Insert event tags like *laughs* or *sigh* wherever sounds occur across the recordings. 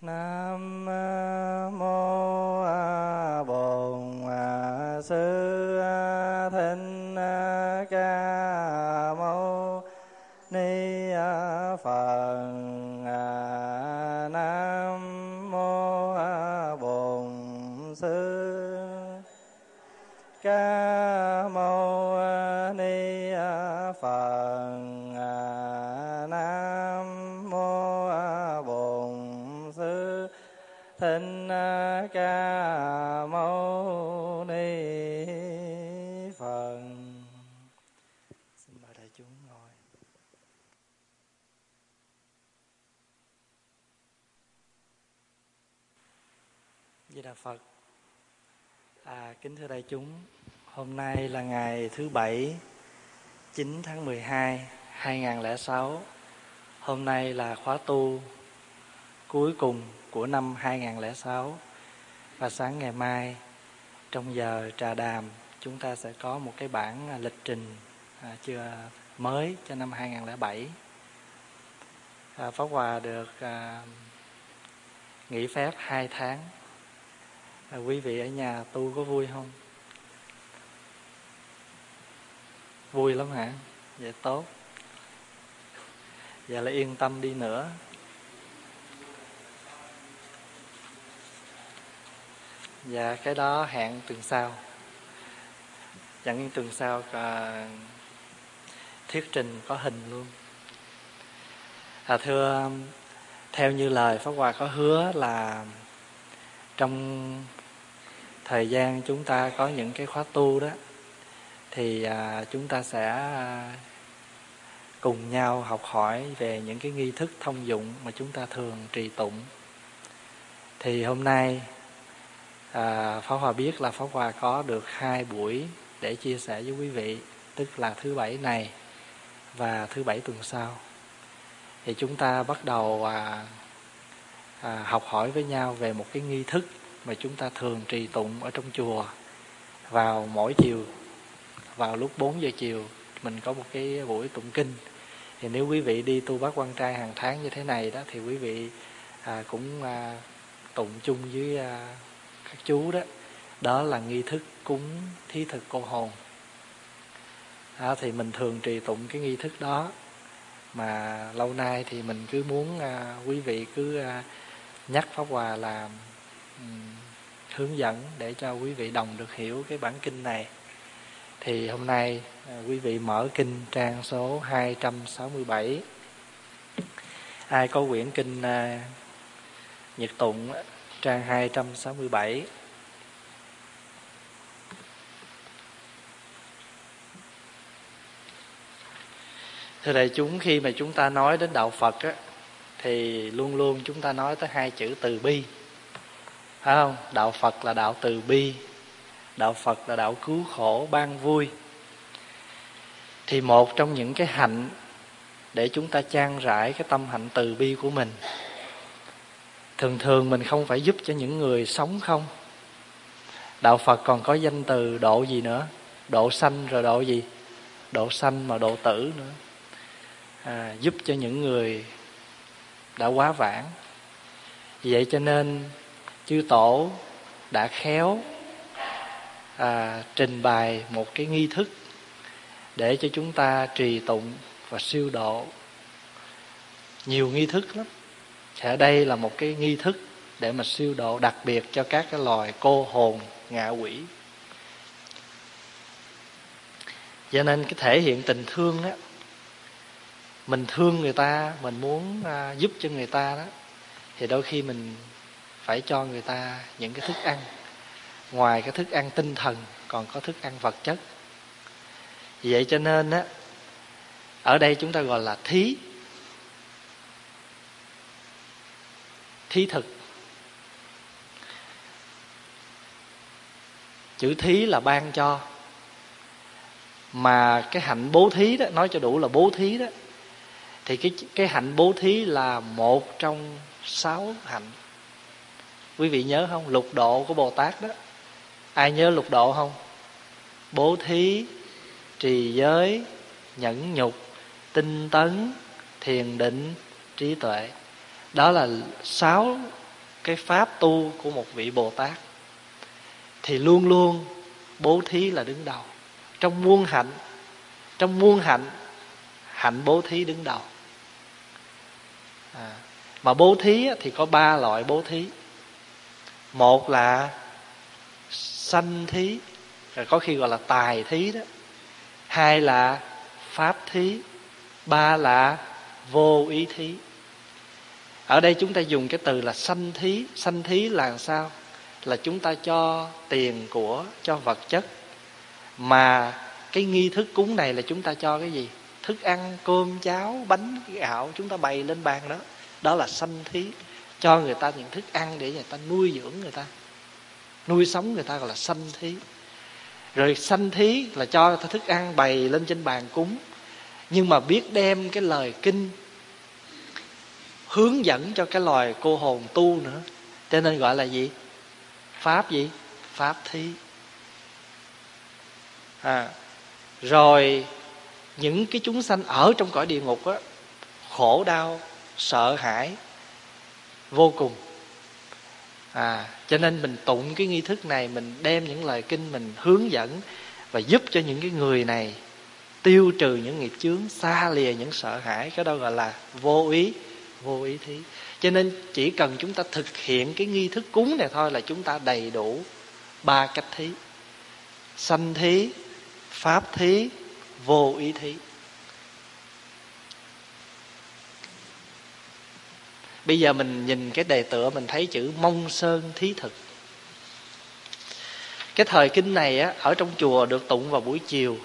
nam mô bổn sư Kính thưa đại chúng Hôm nay là ngày thứ Bảy 9 tháng 12 2006 Hôm nay là khóa tu cuối cùng của năm 2006 Và sáng ngày mai trong giờ trà đàm chúng ta sẽ có một cái bản à, lịch trình à, chưa mới cho năm 2007 à, Pháp Hòa được à, nghỉ phép 2 tháng à, Quý vị ở nhà tu có vui không? Vui lắm hả? Vậy tốt Vậy là yên tâm đi nữa Dạ cái đó hẹn tuần sau dạ, Chẳng tuần sau à, thuyết trình có hình luôn à, Thưa theo như lời Pháp Hòa có hứa là trong thời gian chúng ta có những cái khóa tu đó Thì à, chúng ta sẽ à, cùng nhau học hỏi về những cái nghi thức thông dụng mà chúng ta thường trì tụng. Thì hôm nay à, Pháp Hòa biết là pháo Hòa có được hai buổi để chia sẻ với quý vị tức là thứ bảy này và thứ bảy tuần sau. Thì chúng ta bắt đầu à, à, học hỏi với nhau về một cái nghi thức mà chúng ta thường trì tụng ở trong chùa. Vào mỗi chiều vào lúc 4 giờ chiều mình có một cái buổi tụng kinh. Thì nếu quý vị đi tu bát quan trai hàng tháng như thế này đó thì quý vị à, cũng à, tụng chung với à, các chú đó. Đó là nghi thức cúng thí thực cô hồn. À, thì mình thường trì tụng cái nghi thức đó. Mà lâu nay thì mình cứ muốn à, quý vị cứ à, nhắc pháp hòa là um, hướng dẫn để cho quý vị đồng được hiểu cái bản kinh này. Thì hôm nay uh, quý vị mở kinh trang số 267 ai có quyển kinh uh, Nhật Tụng trang 267 Thưa đại chúng khi mà chúng ta nói đến đạo Phật á, thì luôn luôn chúng ta nói tới hai chữ từ bi. Phải không? Đạo Phật là đạo từ bi. Đạo Phật là đạo cứu khổ ban vui. Thì một trong những cái hạnh để chúng ta trang rải cái tâm hạnh từ bi của mình. Thường thường mình không phải giúp cho những người sống không? Đạo phật còn có danh từ độ gì nữa? Độ sanh rồi độ gì? Độ sanh mà độ tử nữa. À, giúp cho những người đã quá vãng. Vậy cho nên chư tổ đã khéo à, trình bày một cái nghi thức để cho chúng ta trì tụng và siêu độ. Nhiều nghi thức lắm. Ở đây là một cái nghi thức để mà siêu độ đặc biệt cho các cái loài cô hồn ngạ quỷ. Cho nên cái thể hiện tình thương á mình thương người ta mình muốn à, giúp cho người ta đó thì đôi khi mình phải cho người ta những cái thức ăn. Ngoài cái thức ăn tinh thần còn có thức ăn vật chất. Vậy cho nên á ở đây chúng ta gọi là thí. Thí thực. Chữ thí là ban cho. Mà cái hạnh bố thí đó nói cho đủ là bố thí đó thì cái cái hạnh bố thí là một trong sáu hạnh. Quý vị nhớ không? Lục độ của bồ tát đó. Ai nhớ lục độ không? Bố thí, trì giới, nhẫn nhục, tinh tấn, thiền định, trí tuệ. Đó là sáu cái pháp tu của một vị bồ tát. Thì luôn luôn bố thí là đứng đầu. Trong muôn hạnh, trong muôn hạnh hạnh bố thí đứng đầu à, mà bố thí thì có ba loại bố thí. Một là sanh thí rồi có khi gọi là tài thí đó. Hai là pháp thí ba là vô ý thí. Ở đây chúng ta dùng cái từ là sanh thí. Sanh thí là sao? Là chúng ta cho tiền của cho vật chất. Mà cái nghi thức cúng này là chúng ta cho cái gì? Thức ăn, cơm, cháo, bánh gạo chúng ta bày lên bàn đó. Đó là sanh thí, cho người ta những thức ăn để người ta nuôi dưỡng người ta. Nuôi sống người ta gọi là sanh thí. Rồi sanh thí là cho ta thức ăn bày lên trên bàn cúng. Nhưng mà biết đem cái lời kinh, hướng dẫn cho cái loài cô hồn tu nữa. Cho nên gọi là gì? Pháp gì? Pháp thí. À rồi những cái chúng sanh ở trong cõi địa ngục á, khổ đau, sợ hãi, vô cùng. À cho nên mình tụng cái nghi thức này, mình đem những lời kinh, mình hướng dẫn và giúp cho những cái người này tiêu trừ những nghiệp chướng, xa lìa những sợ hãi, cái đó gọi là vô ý vô ý thí. Cho nên chỉ cần chúng ta thực hiện cái nghi thức cúng này thôi là chúng ta đầy đủ ba cách thí. Sanh thí, pháp thí vô ý thí bây giờ mình nhìn cái đề tựa mình thấy chữ mông sơn thí thực. Cái thời kinh này á, ở trong chùa được tụng vào buổi chiều.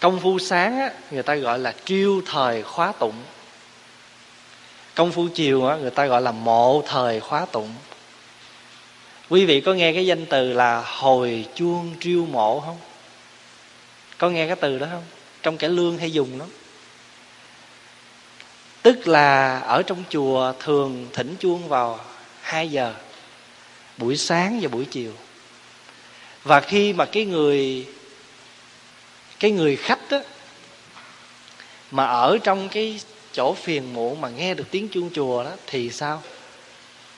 Công phu sáng á, người ta gọi là triêu thời khóa tụng. Công phu chiều á, người ta gọi là mộ thời khóa tụng. Quý vị có nghe cái danh từ là hồi chuông triêu mộ không? Có nghe cái từ đó không? Trong cải lương hay dùng nó. Tức là ở trong chùa thường thỉnh chuông vào 2 giờ, buổi sáng và buổi chiều. Và khi mà cái người cái người khách đó mà ở trong cái chỗ phiền muộn mà nghe được tiếng chuông chùa đó, thì sao?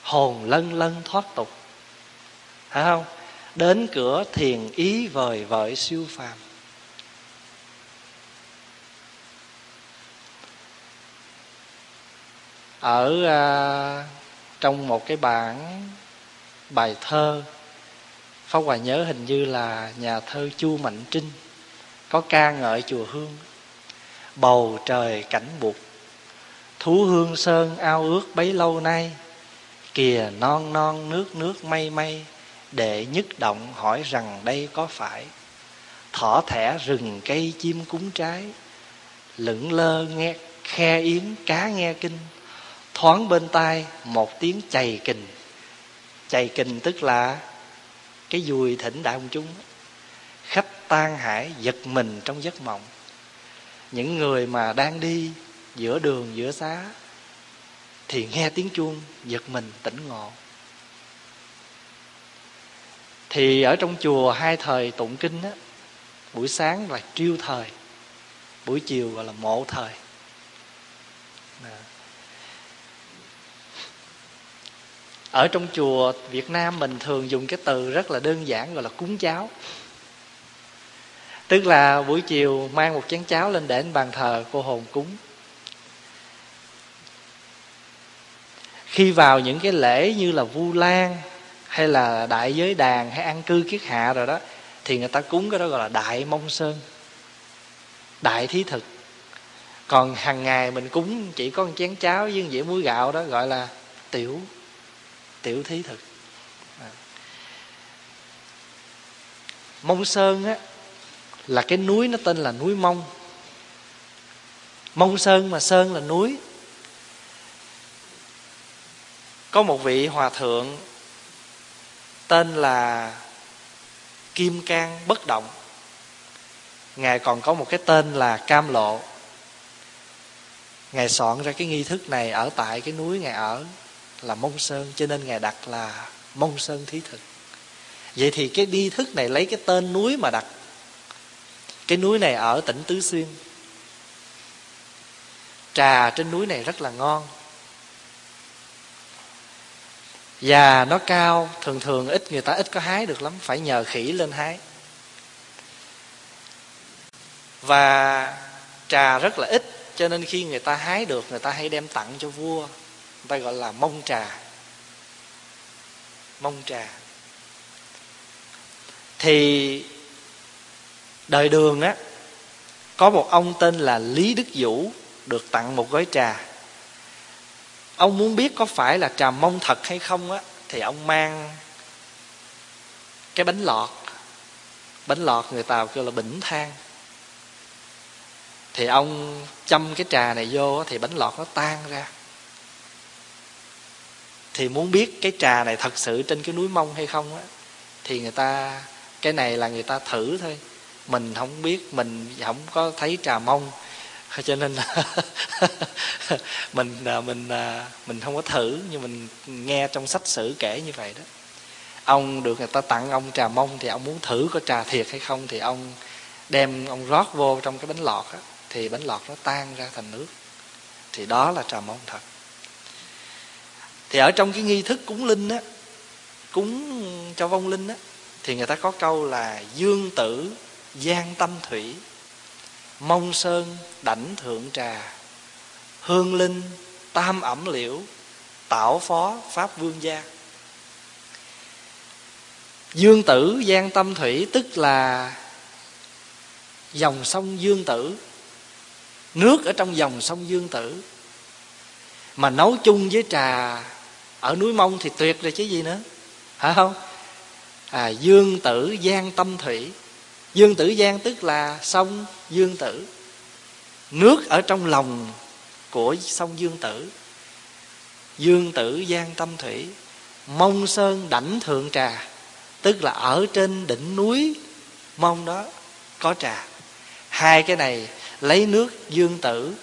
Hồn lân lân thoát tục. Phải không? Đến cửa thiền ý vời vợi siêu phàm. Ở uh, trong một cái bản bài thơ Pháp Hòa nhớ hình như là nhà thơ Chu Mạnh Trinh có ca ngợi chùa Hương. Bầu trời cảnh bụt thú hương sơn ao ước bấy lâu nay kìa non non nước nước mây mây để nhất động hỏi rằng đây có phải. Thỏ thẻ rừng cây chim cúng trái lững lơ nghe khe yến cá nghe kinh thoáng bên tai một tiếng chày kình. Chày kình tức là cái dùi thỉnh đại ông chúng. Khách tan hải giật mình trong giấc mộng. Những người mà đang đi giữa đường, giữa xá thì nghe tiếng chuông giật mình tỉnh ngộ. Thì ở trong chùa hai thời tụng kinh á, buổi sáng là triêu thời, buổi chiều gọi là mộ thời. Ở trong chùa Việt Nam mình thường dùng cái từ rất là đơn giản gọi là cúng cháo. Tức là buổi chiều mang một chén cháo lên để bàn thờ, cô hồn cúng. Khi vào những cái lễ như là vu lan hay là đại giới đàn hay ăn cư kiết hạ rồi đó, thì người ta cúng cái đó gọi là đại mông sơn, đại thí thực. Còn hàng ngày mình cúng chỉ có một chén cháo với một dĩa muối gạo đó gọi là tiểu tiểu thí thực. À. mông sơn á, là cái núi nó tên là núi mông. Mông sơn mà sơn là núi. Có một vị hòa thượng tên là kim cang bất động. Ngài còn có một cái tên là cam lộ. Ngài soạn ra cái nghi thức này ở tại cái núi ngài ở là mông sơn, cho nên ngài đặt là mông sơn thí thực. Vậy thì cái đi thức này lấy cái tên núi mà đặt. Cái núi này ở tỉnh tứ xuyên. Trà trên núi này rất là ngon. Và nó cao, thường thường ít người ta ít có hái được lắm, phải nhờ khỉ lên hái. Và trà rất là ít, cho nên khi người ta hái được, người ta hay đem tặng cho vua ta gọi là mông trà. Mông trà. Thì đời đường á, có một ông tên là lý đức vũ được tặng một gói trà. Ông muốn biết có phải là trà mông thật hay không á, thì ông mang cái bánh lọt. Bánh lọt người tàu kêu là bỉnh than thì ông châm cái trà này vô thì bánh lọt nó tan ra thì muốn biết cái trà này thật sự trên cái núi mông hay không á, thì người ta, cái này là người ta thử thôi. Mình không biết, mình không có thấy trà mông. *laughs* Cho nên *laughs* mình à, mình à, mình không có thử, nhưng mình nghe trong sách sử kể như vậy đó. Ông được người ta tặng ông trà mông thì ông muốn thử có trà thiệt hay không, thì ông đem ông rót vô trong cái bánh lọt á, thì bánh lọt nó tan ra thành nước. Thì đó là trà mông thật thì ở trong cái nghi thức cúng linh á, cúng cho vong linh á, thì người ta có câu là dương tử giang tâm thủy. Mông sơn đảnh thượng trà. Hương linh tam ẩm liễu. Tạo phó pháp vương gia. Dương tử giang tâm thủy tức là dòng sông dương tử. Nước ở trong dòng sông dương tử. Mà nấu chung với trà ở núi mông thì tuyệt rồi chứ gì nữa. Hả không? À dương tử giang tâm thủy. Dương tử giang tức là sông dương tử. Nước ở trong lòng của sông dương tử. Dương tử giang tâm thủy. Mông sơn đảnh thượng trà. Tức là ở trên đỉnh núi mông đó có trà. Hai cái này lấy nước dương tử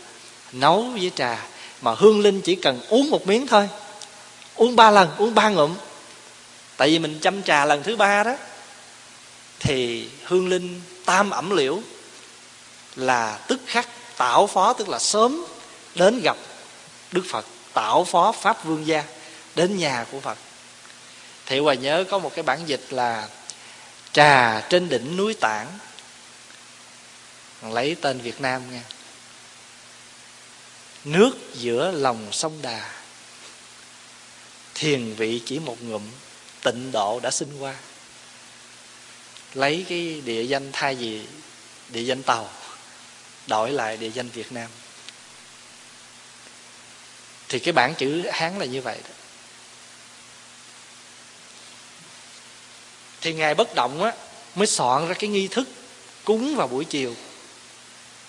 nấu với trà. Mà hương linh chỉ cần uống một miếng thôi uống ba lần, uống ba ngụm. Tại vì mình chăm trà lần thứ ba đó, thì hương linh tam ẩm liễu là tức khắc tạo phó, tức là sớm đến gặp đức phật, tạo phó pháp vương gia đến nhà của phật. Thì hòa nhớ có một cái bản dịch là trà trên đỉnh núi tảng. Lấy tên việt nam nha. Nước giữa lòng sông đà thiền vị chỉ một ngụm, tịnh độ đã sinh qua. Lấy cái địa danh thay vì, địa danh tàu, đổi lại địa danh việt nam. Thì cái bản chữ hán là như vậy đó. Thì ngài bất động á, mới soạn ra cái nghi thức cúng vào buổi chiều.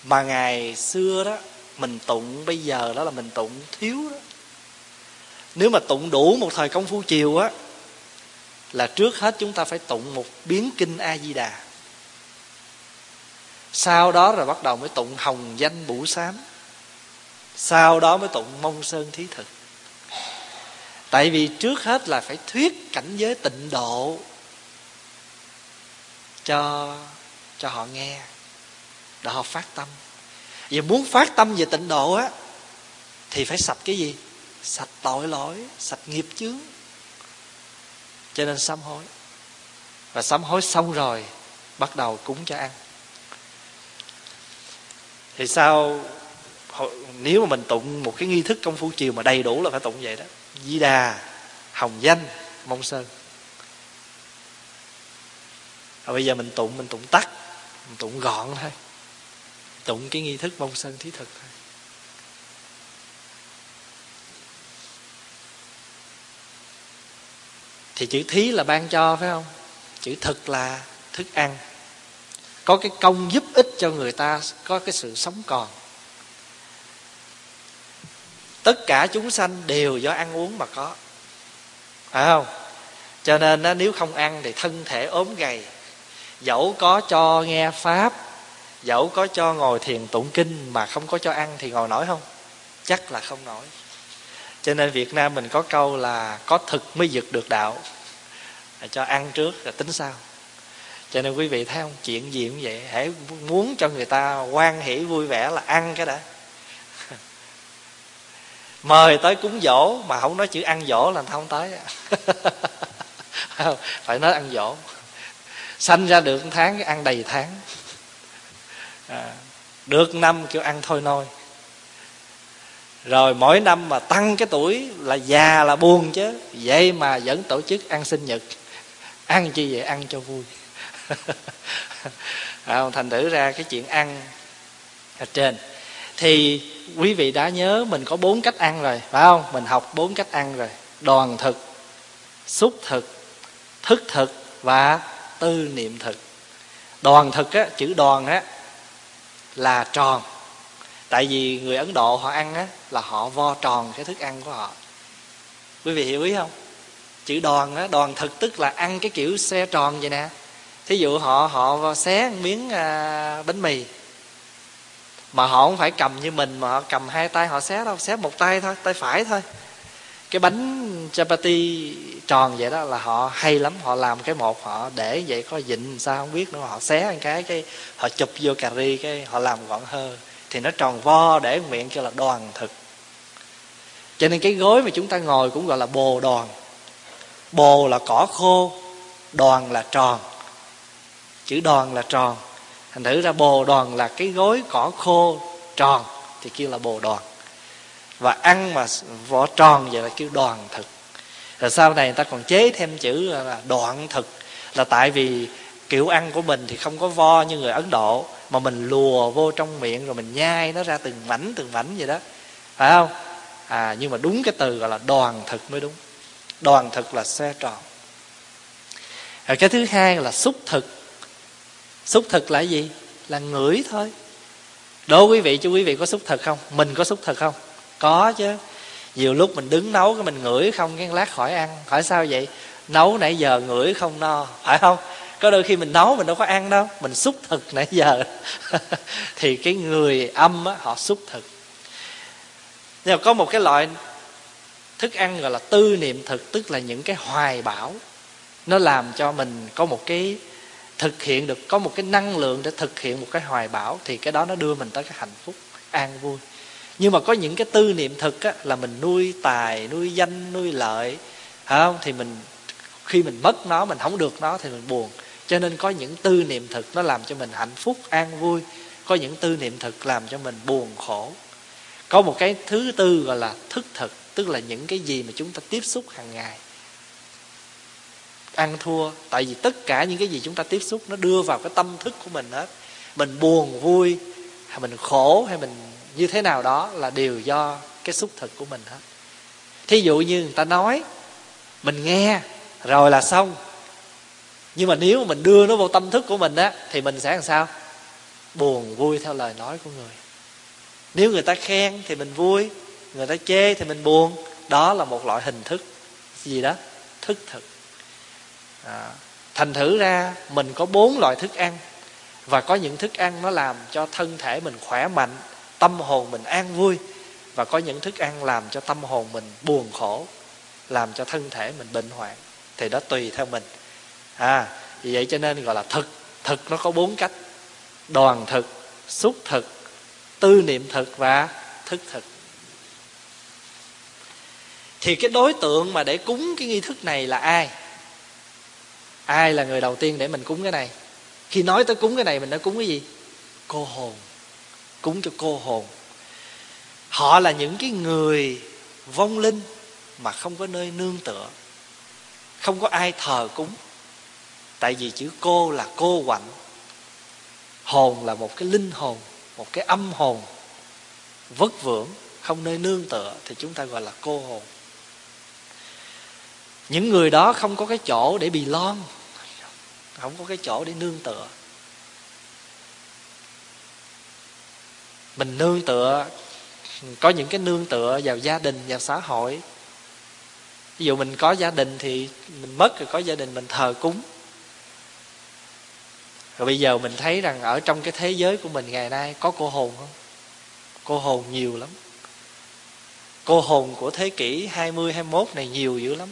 Mà ngày xưa đó, mình tụng, bây giờ đó là mình tụng thiếu đó nếu mà tụng đủ một thời công phu chiều á, là trước hết chúng ta phải tụng một biến kinh a di đà. Sau đó rồi bắt đầu mới tụng hồng danh bủ sám. Sau đó mới tụng mông sơn thí thực. Tại vì trước hết là phải thuyết cảnh giới tịnh độ cho cho họ nghe, để họ phát tâm. Và muốn phát tâm về tịnh độ á, thì phải sạch cái gì? Sạch tội lỗi, sạch nghiệp chướng. Cho nên sám hối. Và sám hối xong rồi, bắt đầu cúng cho ăn. Thì sao nếu mà mình tụng một cái nghi thức công phu chiều mà đầy đủ là phải tụng vậy đó. Di đà, hồng danh, mông sơn. Và bây giờ mình tụng mình tụng tắt mình tụng gọn thôi. Tụng cái nghi thức mông sơn thí thực thôi. Thì chữ thí là ban cho, phải không? Chữ thực là thức ăn. Có cái công giúp ích cho người ta, có cái sự sống còn. Tất cả chúng sanh đều do ăn uống mà có. Phải không? Cho nên nếu không ăn thì thân thể ốm gầy. Dẫu có cho nghe pháp, dẫu có cho ngồi thiền tụng kinh mà không có cho ăn thì ngồi nổi không? Chắc là không nổi cho nên việt nam mình có câu là có thực mới giật được đạo. À, cho ăn trước rồi tính sau. Cho nên quý vị thấy không? Chuyện gì cũng vậy. Hãy muốn cho người ta quan hỷ vui vẻ là ăn cái đã. *laughs* Mời tới cúng dỗ mà không nói chữ ăn dỗ là không tới. *laughs* Phải nói ăn dỗ. Sanh ra được một tháng ăn đầy tháng. À, được năm kêu ăn thôi nôi rồi mỗi năm mà tăng cái tuổi là già là buồn chứ. Vậy mà vẫn tổ chức ăn sinh nhật. Ăn chi vậy? Ăn cho vui. *laughs* À, thành thử ra cái chuyện ăn ở trên. Thì quý vị đã nhớ mình có bốn cách ăn rồi phải không? Mình học bốn cách ăn rồi. Đoàn thực xúc thực thức thực và tư niệm thực. Đoàn thực á chữ đoàn á là tròn tại vì người ấn độ họ ăn á là họ vo tròn cái thức ăn của họ. Quý vị hiểu ý không? Chữ đoàn á đoàn thực tức là ăn cái kiểu xe tròn vậy nè. Thí dụ họ họ xé miếng à, bánh mì mà họ không phải cầm như mình mà họ cầm hai tay họ xé đâu xé một tay thôi tay phải thôi. Cái bánh chapati tròn vậy đó là họ hay lắm họ làm cái một họ để vậy có dịnh sao không biết nữa họ xé một cái cái họ chụp vô cà ri cái họ làm gọn hơn thì nó tròn vo để miệng kêu là đoàn thực. Cho nên cái gối mà chúng ta ngồi cũng gọi là bồ đoàn. Bồ là cỏ khô, đoàn là tròn. Chữ đoàn là tròn. Thành thử ra bồ đoàn là cái gối cỏ khô, tròn, thì kêu là bồ đoàn. Và ăn mà vỏ tròn vậy là kêu đoàn thực. Rồi sau này người ta còn chế thêm chữ là đoạn thực. Là tại vì kiểu ăn của mình thì không có vo như người ấn độ, mà mình lùa vô trong miệng rồi mình nhai nó ra từng mảnh từng mảnh vậy đó. Phải không? À nhưng mà đúng cái từ gọi là đoàn thực mới đúng. Đoàn thực là xe tròn. Rồi cái thứ hai là xúc thực. Xúc thực là gì? Là ngửi thôi. Đố quý vị, chú quý vị có xúc thực không? Mình có xúc thực không? Có chứ. Nhiều lúc mình đứng nấu cái mình ngửi không, cái lát khỏi ăn. Hỏi sao vậy? Nấu nãy giờ ngửi không no. Phải không? Có đôi khi mình nấu mình đâu có ăn đâu mình xúc thực nãy giờ. *laughs* Thì cái người âm á, họ xúc thực. Nhưng mà có một cái loại thức ăn gọi là tư niệm thực tức là những cái hoài bão. Nó làm cho mình có một cái thực hiện được có một cái năng lượng để thực hiện một cái hoài bão thì cái đó nó đưa mình tới cái hạnh phúc an vui. Nhưng mà có những cái tư niệm thực á, là mình nuôi tài nuôi danh nuôi lợi phải không? Thì mình khi mình mất nó mình không được nó thì mình buồn cho nên có những tư niệm thực nó làm cho mình hạnh phúc, an vui. Có những tư niệm thực làm cho mình buồn khổ. Có một cái thứ tư gọi là thức thực tức là những cái gì mà chúng ta tiếp xúc hàng ngày. Ăn thua, tại vì tất cả những cái gì chúng ta tiếp xúc nó đưa vào cái tâm thức của mình hết. Mình buồn, vui, hay mình khổ, hay mình như thế nào đó là đều do cái xúc thực của mình hết. Thí dụ như người ta nói, mình nghe, rồi là xong nhưng mà nếu mà mình đưa nó vào tâm thức của mình á thì mình sẽ làm sao? Buồn vui theo lời nói của người. Nếu người ta khen thì mình vui người ta chê thì mình buồn. Đó là một loại hình thức gì đó? Thức thực. À, thành thử ra mình có bốn loại thức ăn. Và có những thức ăn nó làm cho thân thể mình khỏe mạnh tâm hồn mình an vui. Và có những thức ăn làm cho tâm hồn mình buồn khổ làm cho thân thể mình bệnh hoạn. Thì đó tùy theo mình à vì vậy cho nên gọi là thực. Thực nó có bốn cách. Đoàn thực, xúc thực, tư niệm thực và thức thực. Thì cái đối tượng mà để cúng cái nghi thức này là ai? Ai là người đầu tiên để mình cúng cái này? Khi nói tới cúng cái này mình nói cúng cái gì? Cô hồn. Cúng cho cô hồn. Họ là những cái người vong linh mà không có nơi nương tựa. Không có ai thờ cúng tại vì chữ cô là cô quạnh. Hồn là một cái linh hồn, một cái âm hồn. Vất vưởng, không nơi nương tựa thì chúng ta gọi là cô hồn. Những người đó không có cái chỗ để bị lon, không có cái chỗ để nương tựa. Mình nương tựa, có những cái nương tựa vào gia đình, vào xã hội. Ví dụ mình có gia đình thì mình mất, rồi có gia đình mình thờ cúng rồi bây giờ mình thấy rằng ở trong cái thế giới của mình ngày nay có cô hồn không? Cô hồn nhiều lắm. Cô hồn của thế kỷ 20, 21 này nhiều dữ lắm.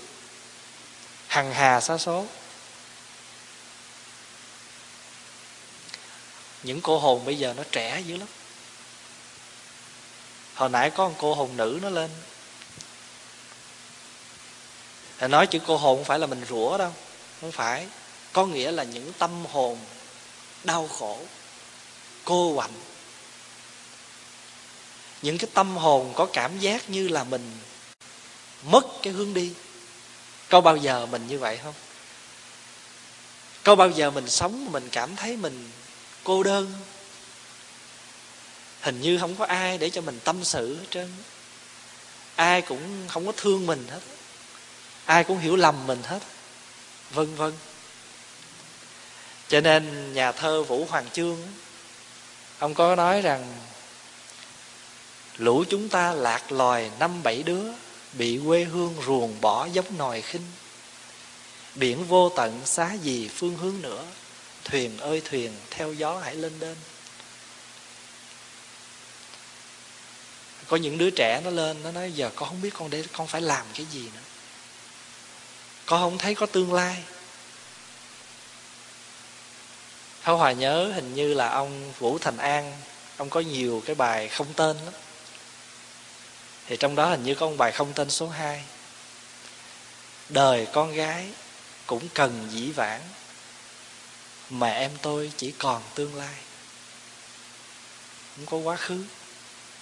Hằng hà xa số. Những cô hồn bây giờ nó trẻ dữ lắm. Hồi nãy có một cô hồn nữ nó lên. Nói chữ cô hồn không phải là mình rủa đâu. Không phải. Có nghĩa là những tâm hồn đau khổ, cô quạnh những cái tâm hồn có cảm giác như là mình mất cái hướng đi. Có bao giờ mình như vậy không? Có bao giờ mình sống mình cảm thấy mình cô đơn? Hình như không có ai để cho mình tâm sự hết trơn. Ai cũng không có thương mình hết. Ai cũng hiểu lầm mình hết. Vân vân cho nên nhà thơ vũ hoàng chương, ông có nói rằng, lũ chúng ta lạc loài năm bảy đứa, bị quê hương ruồng bỏ giống nòi khinh. Biển vô tận xá gì phương hướng nữa, thuyền ơi thuyền theo gió hãy lên đên. Có những đứa trẻ nó lên, nó nói, giờ con không biết con để, con phải làm cái gì nữa. Con không thấy có tương lai. Pháp Hòa nhớ hình như là ông Vũ Thành An, Ông có nhiều cái bài không tên lắm. Thì trong đó hình như có một bài không tên số 2 Đời con gái cũng cần dĩ vãng, Mà em tôi chỉ còn tương lai. Không có quá khứ,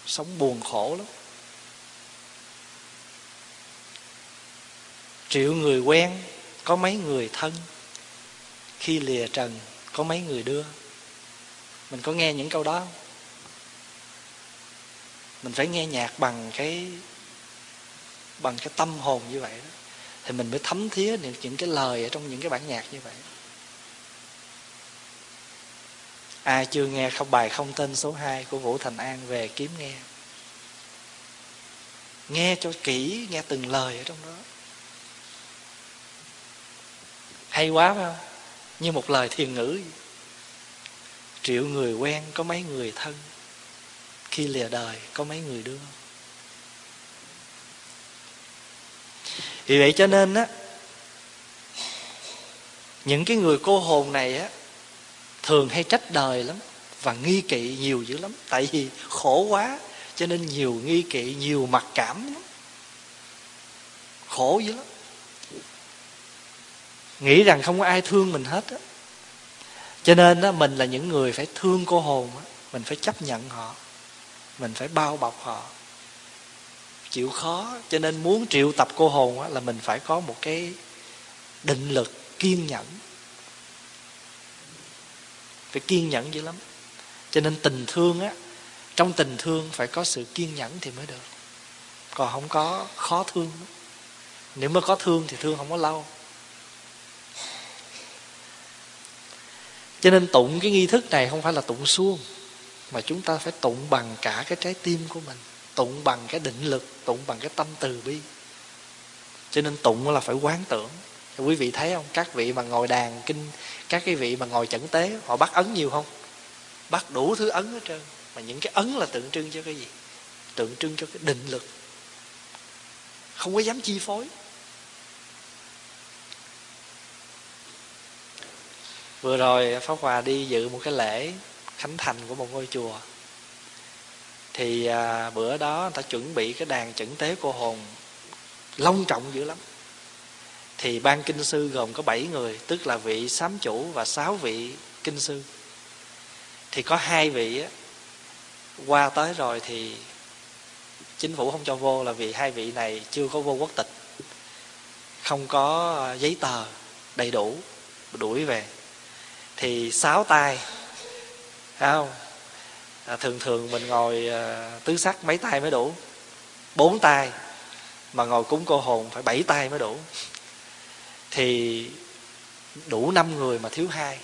Sống buồn khổ lắm. Triệu người quen Có mấy người thân, Khi lìa trần có mấy người đưa? Mình có nghe những câu đó không? Mình phải nghe nhạc bằng cái bằng cái tâm hồn như vậy đó. Thì mình mới thấm thía được những cái lời ở trong những cái bản nhạc như vậy. Ai chưa nghe không, bài không tên số 2 của Vũ Thành An về kiếm nghe? Nghe cho kỹ, nghe từng lời ở trong đó. Hay quá phải không? Như một lời thiền ngữ. Triệu người quen có mấy người thân, khi lìa đời có mấy người đưa. Vì vậy cho nên á, những cái người cô hồn này á, thường hay trách đời lắm và nghi kỵ nhiều dữ lắm. Tại vì khổ quá, cho nên nhiều nghi kỵ, nhiều mặc cảm lắm. Khổ dữ lắm nghĩ rằng không có ai thương mình hết á. Cho nên á, mình là những người phải thương cô hồn á. Mình phải chấp nhận họ. Mình phải bao bọc họ. Chịu khó, cho nên muốn triệu tập cô hồn á, là mình phải có một cái định lực kiên nhẫn. Phải kiên nhẫn dữ lắm. Cho nên tình thương á, trong tình thương phải có sự kiên nhẫn thì mới được. Còn không có khó thương. Nếu mà có thương thì thương không có lâu. Cho nên tụng cái nghi thức này không phải là tụng suông, mà chúng ta phải tụng bằng cả cái trái tim của mình, tụng bằng cái định lực, tụng bằng cái tâm từ bi. Cho nên tụng là phải quán tưởng. Quý vị thấy không? Các vị mà ngồi đàn kinh, các cái vị mà ngồi chẩn tế, họ bắt ấn nhiều không? Bắt đủ thứ ấn hết trơn. Mà những cái ấn là tượng trưng cho cái gì? Tượng trưng cho cái định lực. Không có dám chi phối. Vừa rồi pháp hòa đi dự một cái lễ khánh thành của một ngôi chùa. Thì à, bữa đó người ta chuẩn bị cái đàn chẩn tế cô hồn long trọng dữ lắm. Thì ban kinh sư gồm có 7 người tức là vị sám chủ và sáu vị kinh sư. Thì có hai vị á, qua tới rồi thì chính phủ không cho vô là vì hai vị này chưa có vô quốc tịch. Không có giấy tờ đầy đủ đuổi về thì sáu tay. Không? À, thường thường mình ngồi à, tứ sắc mấy tay mới đủ? Bốn tay. Mà ngồi cúng cô hồn phải bảy tay mới đủ. Thì đủ năm người mà thiếu hai.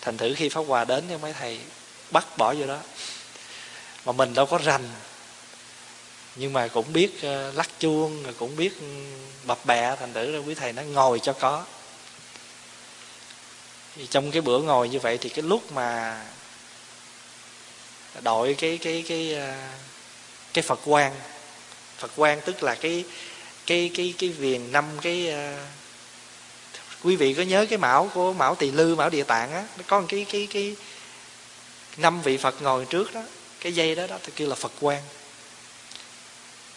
Thành thử khi pháp hòa đến thì mấy thầy bắt bỏ vô đó. Mà mình đâu có rành. Nhưng mà cũng biết à, lắc chuông rồi cũng biết ừ, bập bẹ thành thử là quý thầy nó ngồi cho có thì trong cái bữa ngồi như vậy thì cái lúc mà đội cái cái cái ờ, cái Phật quan Phật quan tức là cái cái cái cái viền năm cái ờ, quý vị có nhớ cái mão của mão tỳ lư, mão địa tạng á, nó có một cái cái cái năm vị Phật ngồi trước đó, cái dây đó đó thì kêu là Phật quan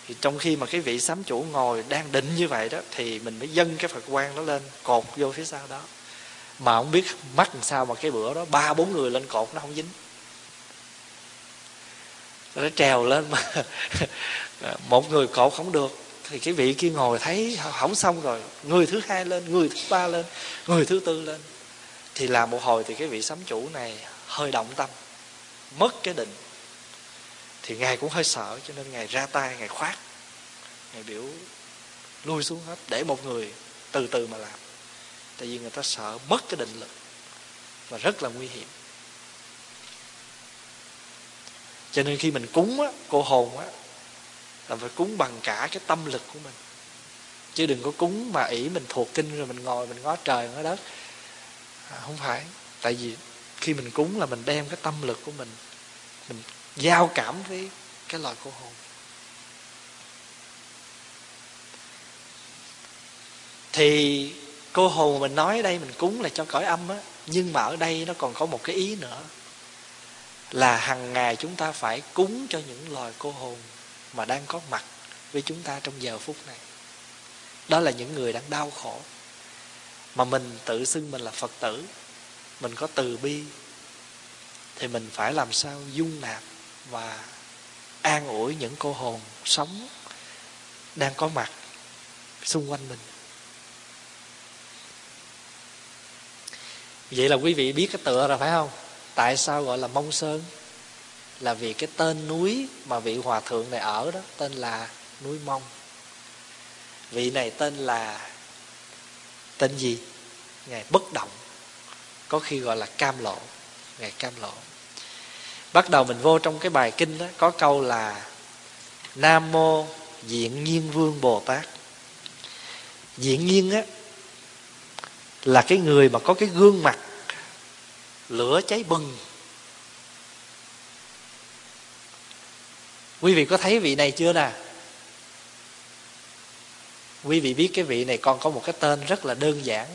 thì trong khi mà cái vị sám chủ ngồi đang định như vậy đó thì mình mới dâng cái phật quan đó lên, cột vô phía sau đó mà không biết mắc làm sao mà cái bữa đó ba, bốn người lên cột nó không dính. Nó trèo lên mà *laughs* một người cột không được. Thì cái vị kia ngồi thấy không xong rồi. Người thứ hai lên, người thứ ba lên, người thứ tư lên. Thì làm một hồi thì cái vị sám chủ này hơi động tâm, mất cái định. Thì ngài cũng hơi sợ, cho nên ngài ra tay, ngài khoát. Ngài biểu lui xuống hết, để một người từ từ mà làm tại vì người ta sợ mất cái định lực và rất là nguy hiểm. Cho nên khi mình cúng á cô hồn á là phải cúng bằng cả cái tâm lực của mình. Chứ đừng có cúng mà ỷ mình thuộc kinh rồi mình ngồi mình ngó trời ngó đất. À, không phải. Tại vì khi mình cúng là mình đem cái tâm lực của mình mình giao cảm với cái loài cô hồn. Thì cô hồn mình nói ở đây mình cúng là cho cõi âm á, nhưng mà ở đây nó còn có một cái ý nữa, là hàng ngày chúng ta phải cúng cho những loài cô hồn mà đang có mặt với chúng ta trong giờ phút này. Đó là những người đang đau khổ. Mà mình tự xưng mình là phật tử, mình có từ bi, thì mình phải làm sao dung nạp và an ủi những cô hồn sống đang có mặt xung quanh mình. Vậy là quý vị biết cái tựa rồi, phải không? Tại sao gọi là mông sơn? Là vì cái tên núi mà vị hòa thượng này ở đó, tên là núi mông. Vị này tên là, tên gì? Ngài bất động. Có khi gọi là cam lộ. Ngài cam lộ. Bắt đầu mình vô trong cái bài kinh đó, có câu là, nam mô diện nhiên vương bồ tát. Diện nhiên á là cái người mà có cái gương mặt lửa cháy bừng. Quý vị có thấy vị này chưa nè? Quý vị biết cái vị này còn có một cái tên rất là đơn giản.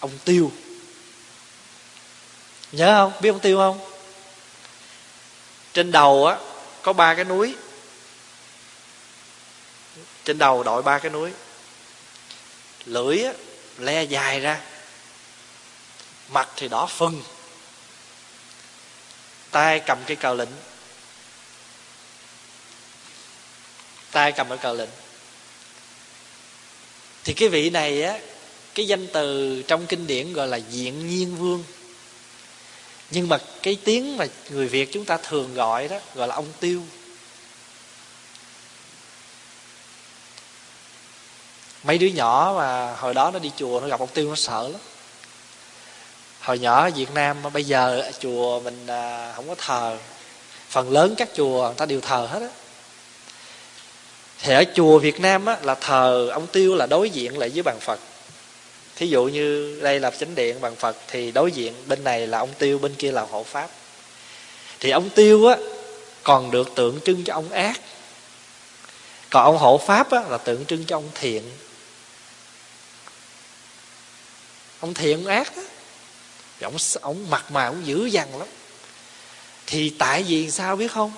Ông tiêu. Nhớ không? Biết ông tiêu không? Trên đầu á có ba cái núi. Trên đầu đội ba cái núi. Lưỡi á, le dài ra. Mặt thì đỏ phừng, tay cầm cái cờ lệnh. Tay cầm cái cờ lệnh. Thì cái vị này á cái danh từ trong kinh điển gọi là diện nhiên vương. Nhưng mà cái tiếng mà người việt chúng ta thường gọi đó gọi là ông tiêu. Mấy đứa nhỏ mà hồi đó nó đi chùa nó gặp ông tiêu nó sợ lắm. Hồi nhỏ ở việt nam bây giờ chùa mình à, không có thờ. Phần lớn các chùa người ta đều thờ hết á. Thì ở chùa việt nam á, là thờ ông tiêu là đối diện lại với bàn phật. Thí dụ như đây là chánh điện Bàn phật thì đối diện bên này là ông tiêu bên kia là hộ pháp. Thì ông tiêu á còn được tượng trưng cho ông ác. Còn ông hộ pháp á là tượng trưng cho ông thiện. Ông thiện ông ác á. Ông ông mặt mà ông dữ dằn lắm. Thì tại vì sao biết không?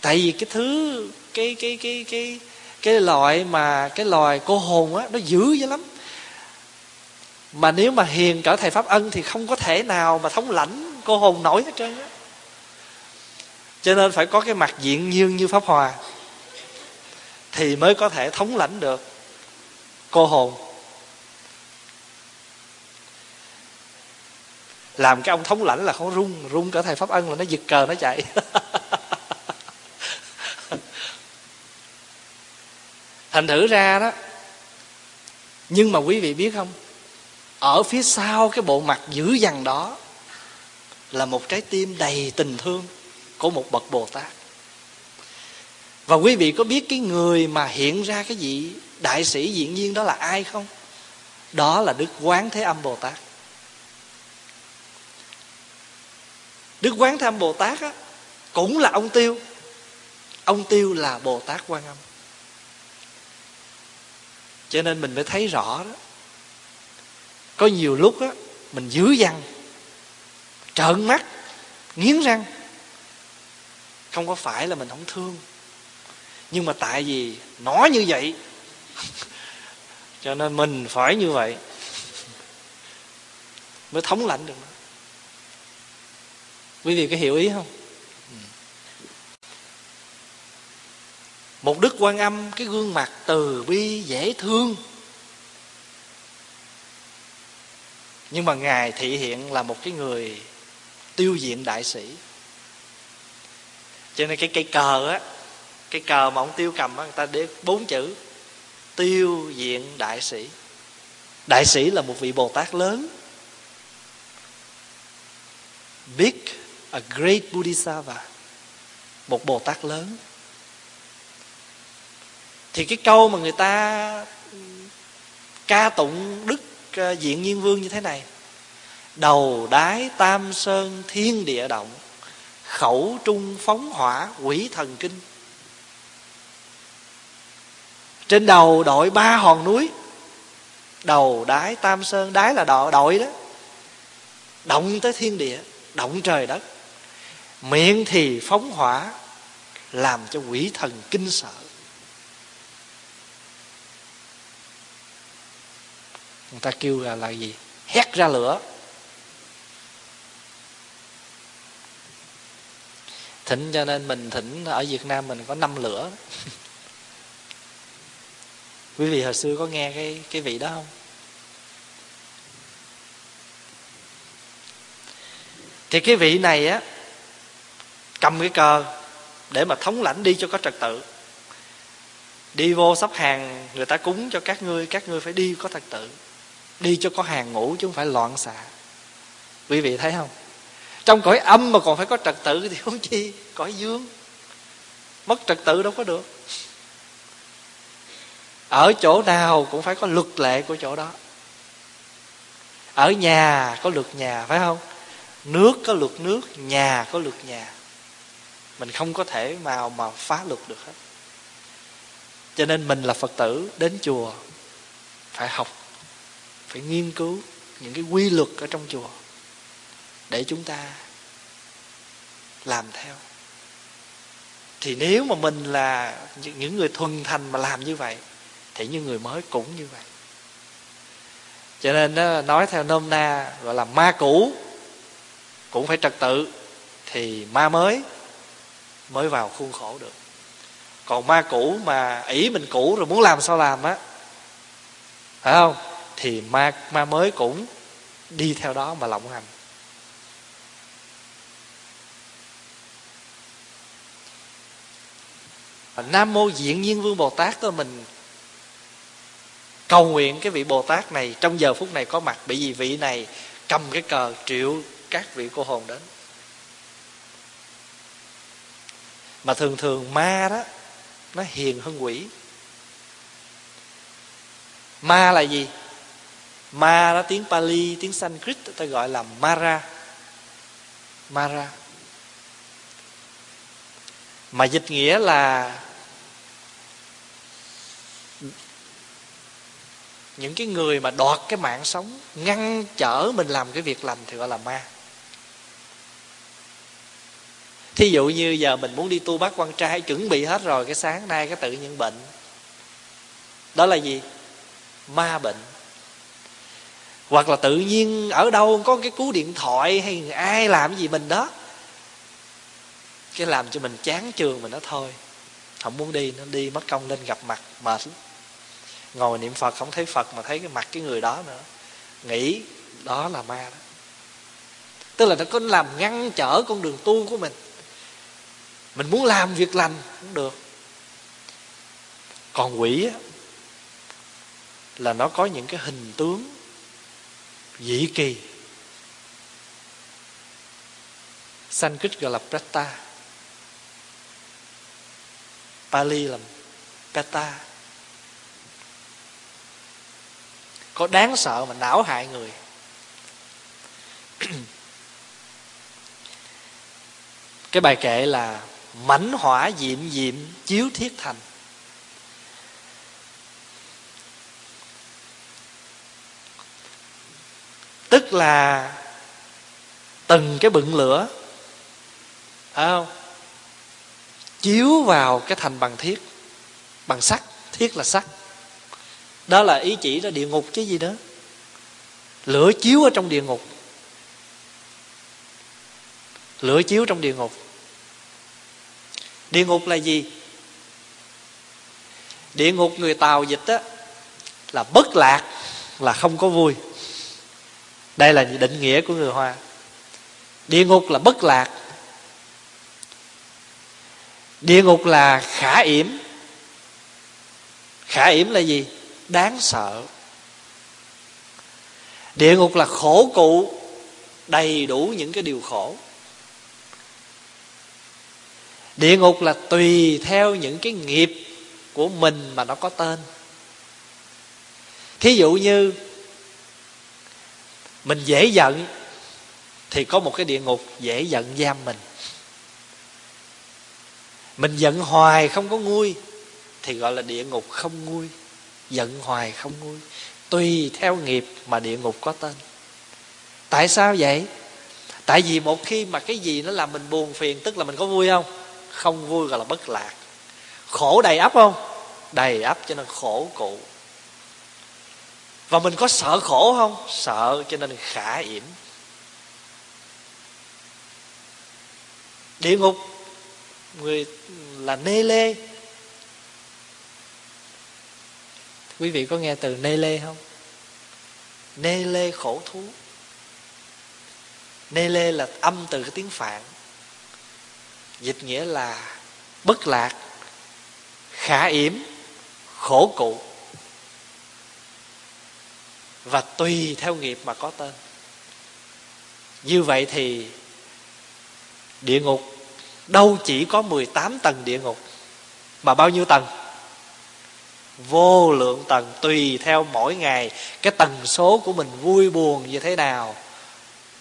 Tại vì cái thứ, cái cái cái cái cái loại mà, cái loài cô hồn á, nó dữ dữ lắm. Mà nếu mà hiền cỡ thầy pháp ân thì không có thể nào mà thống lãnh cô hồn nổi hết trơn á. Cho nên phải có cái mặt diện như như pháp hòa thì mới có thể thống lãnh được cô hồn. Làm cái ông thống lãnh là không rung rung cả thầy pháp ân là nó giật cờ nó chạy. *laughs* Thành thử ra đó, nhưng mà quý vị biết không? Ở phía sau cái bộ mặt dữ dằn đó là một trái tim đầy tình thương của một bậc bồ tát. Và quý vị có biết cái người mà hiện ra cái vị đại sĩ diện nhiên đó là ai không? Đó là đức quán thế âm bồ tát. Đức quán tham bồ tát á, cũng là ông tiêu. Ông tiêu là bồ tát quan âm. Cho nên mình mới thấy rõ đó. Có nhiều lúc á mình dữ dằn trợn mắt nghiến răng. Không có phải là mình không thương. Nhưng mà tại vì nó như vậy *laughs* cho nên mình phải như vậy. Mới thống lãnh được. nó quý vị có hiểu ý không? Một đức quan âm, cái gương mặt từ bi, dễ thương. Nhưng mà ngài thị hiện là một cái người tiêu diện đại sĩ. Cho nên cái cây cờ á, cái cờ mà ông tiêu cầm á, người ta để bốn chữ, tiêu diện đại sĩ. Đại sĩ là một vị bồ tát lớn, big a great bodhisattva, một bồ tát lớn. Thì cái câu mà người ta ca tụng đức ờ, diện nhiên vương như thế này. Đầu đái tam sơn thiên địa động, khẩu trung phóng hỏa quỷ thần kinh. Trên đầu đội ba hòn núi, đầu đái tam sơn, đái là đội đội đó, động tới thiên địa, động trời đất miệng thì phóng hỏa, làm cho quỷ thần kinh sợ. Người ta kêu là là gì? Hét ra lửa. Thỉnh cho nên mình thỉnh ở việt nam mình có năm lửa. *laughs* Quý vị hồi xưa có nghe cái cái vị đó không? Thì cái vị này á cầm cái cờ để mà thống lãnh đi cho có trật tự. Đi vô sắp hàng, người ta cúng cho các ngươi các ngươi phải đi có trật tự. Đi cho có hàng ngủ chứ không phải loạn xạ. Quý vị thấy không? Trong cõi âm mà còn phải có trật tự thì không chi cõi dương. Mất trật tự đâu có được. Ở chỗ nào cũng phải có luật lệ của chỗ đó. Ở nhà có luật nhà, phải không? Nước có luật nước, nhà có luật nhà mình không có thể nào mà phá luật được hết. Cho nên mình là phật tử đến chùa phải học phải nghiên cứu những cái quy luật ở trong chùa để chúng ta làm theo. Thì nếu mà mình là những người thuần thành mà làm như vậy thì những người mới cũng như vậy. Cho nên đó, nói theo nôm na gọi là ma cũ cũng phải trật tự thì ma mới mới vào khuôn khổ được. Còn ma cũ mà ỷ mình cũ rồi muốn làm sao làm á, phải không? Thì ma ma mới cũng đi theo đó mà lộng hành. Nam mô diện nhiên vương bồ tát đó mình cầu nguyện cái vị bồ tát này trong giờ phút này có mặt. Bởi vì vị này cầm cái cờ triệu các vị cô hồn đến. Mà thường thường ma đó, nó hiền hơn quỷ. Ma là gì? Ma đó tiếng pali, tiếng sanskrit ta gọi là mara. Mara. Mà dịch nghĩa là những cái người mà đoạt cái mạng sống, ngăn trở mình làm cái việc lành thì gọi là ma thí dụ như giờ mình muốn đi tu bác quan trai chuẩn bị hết rồi, cái sáng nay cái tự nhiên bệnh. Đó là gì? Ma bệnh. Hoặc là tự nhiên ở đâu có cái cú điện thoại hay ai làm gì mình đó. Cái làm cho mình chán trường mình nó thôi. Không muốn đi, nó đi mất công lên gặp mặt, mệt ngồi niệm phật, không thấy phật mà thấy cái mặt cái người đó nữa. Nghĩ đó là ma đó. Tức là nó có làm ngăn trở con đường tu của mình mình muốn làm việc lành cũng được. Còn quỷ á, là nó có những cái hình tướng dị kỳ. Sanskrit gọi là Prata. Pali là Peta. Có đáng sợ mà não hại người. *clears throat* Cái bài kệ là mảnh hỏa diệm diệm, chiếu thiết thành. Tức là từng cái bựng lửa, phải không? Chiếu vào cái thành bằng thiết, bằng sắt, thiết là sắt. Đó là ý chỉ ra địa ngục chứ gì đó lửa chiếu ở trong địa ngục. Lửa chiếu trong địa ngục địa ngục là gì? Địa ngục người tàu dịch á, là bất lạc, là không có vui. Đây là định nghĩa của người hoa. Địa ngục là bất lạc. Địa ngục là khả yểm. Khả yểm là gì? Đáng sợ. Địa ngục là khổ cụ, đầy đủ những cái điều khổ địa ngục là tùy theo những cái nghiệp của mình mà nó có tên. Thí dụ như mình dễ giận thì có một cái địa ngục dễ giận giam mình. Mình giận hoài không có nguôi thì gọi là địa ngục không nguôi. Giận hoài không nguôi. Tùy theo nghiệp mà địa ngục có tên. Tại sao vậy? Tại vì một khi mà cái gì nó làm mình buồn phiền, tức là mình có vui không? Không vui gọi là bất lạc. Khổ đầy ắp không? Đầy ắp cho nên khổ cụ. Và mình có sợ khổ không? Sợ cho nên khả yểm. Địa ngục, người là nê lê. Quý vị có nghe từ nê lê không? Nê lê khổ thú. Nê lê là âm từ cái tiếng phạn dịch nghĩa là bất lạc, khả yểm, khổ cụ. Và tùy theo nghiệp mà có tên. Như vậy thì địa ngục, đâu chỉ có 18 tầng địa ngục, mà bao nhiêu tầng? Vô lượng tầng, tùy theo mỗi ngày. Cái tần số của mình vui buồn như thế nào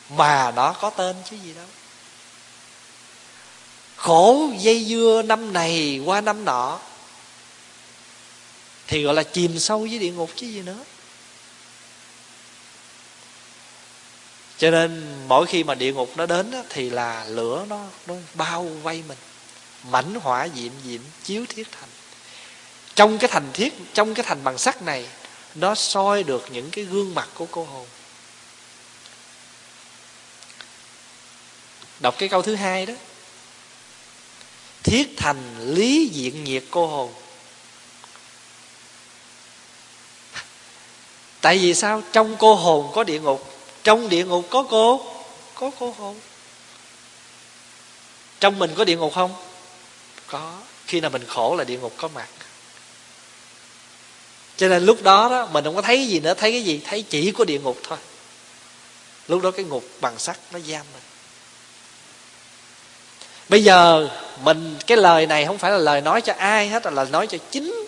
mà nó có tên chứ gì đâu khổ dây dưa năm này qua năm nọ. Thì gọi là chìm sâu với địa ngục chứ gì nữa. Cho nên mỗi khi mà địa ngục nó đến thì là lửa nó nó bao vây mình. Mảnh hỏa diệm diệm, chiếu thiết thành. Trong cái thành thiết, trong cái thành bằng sắt này, nó soi được những cái gương mặt của cô hồn. Đọc cái câu thứ hai đó thiết thành lý diện nhiệt cô hồn. Tại vì sao? Trong cô hồn có địa ngục, trong địa ngục có cô có cô hồn. Trong mình có địa ngục không? Có. Khi nào mình khổ là địa ngục có mặt. Cho nên lúc đó đó, mình không có thấy gì nữa, thấy cái gì? Thấy chỉ có địa ngục thôi. Lúc đó cái ngục bằng sắt nó giam mình bây giờ mình, cái lời này không phải là lời nói cho ai hết, là lời nói cho chính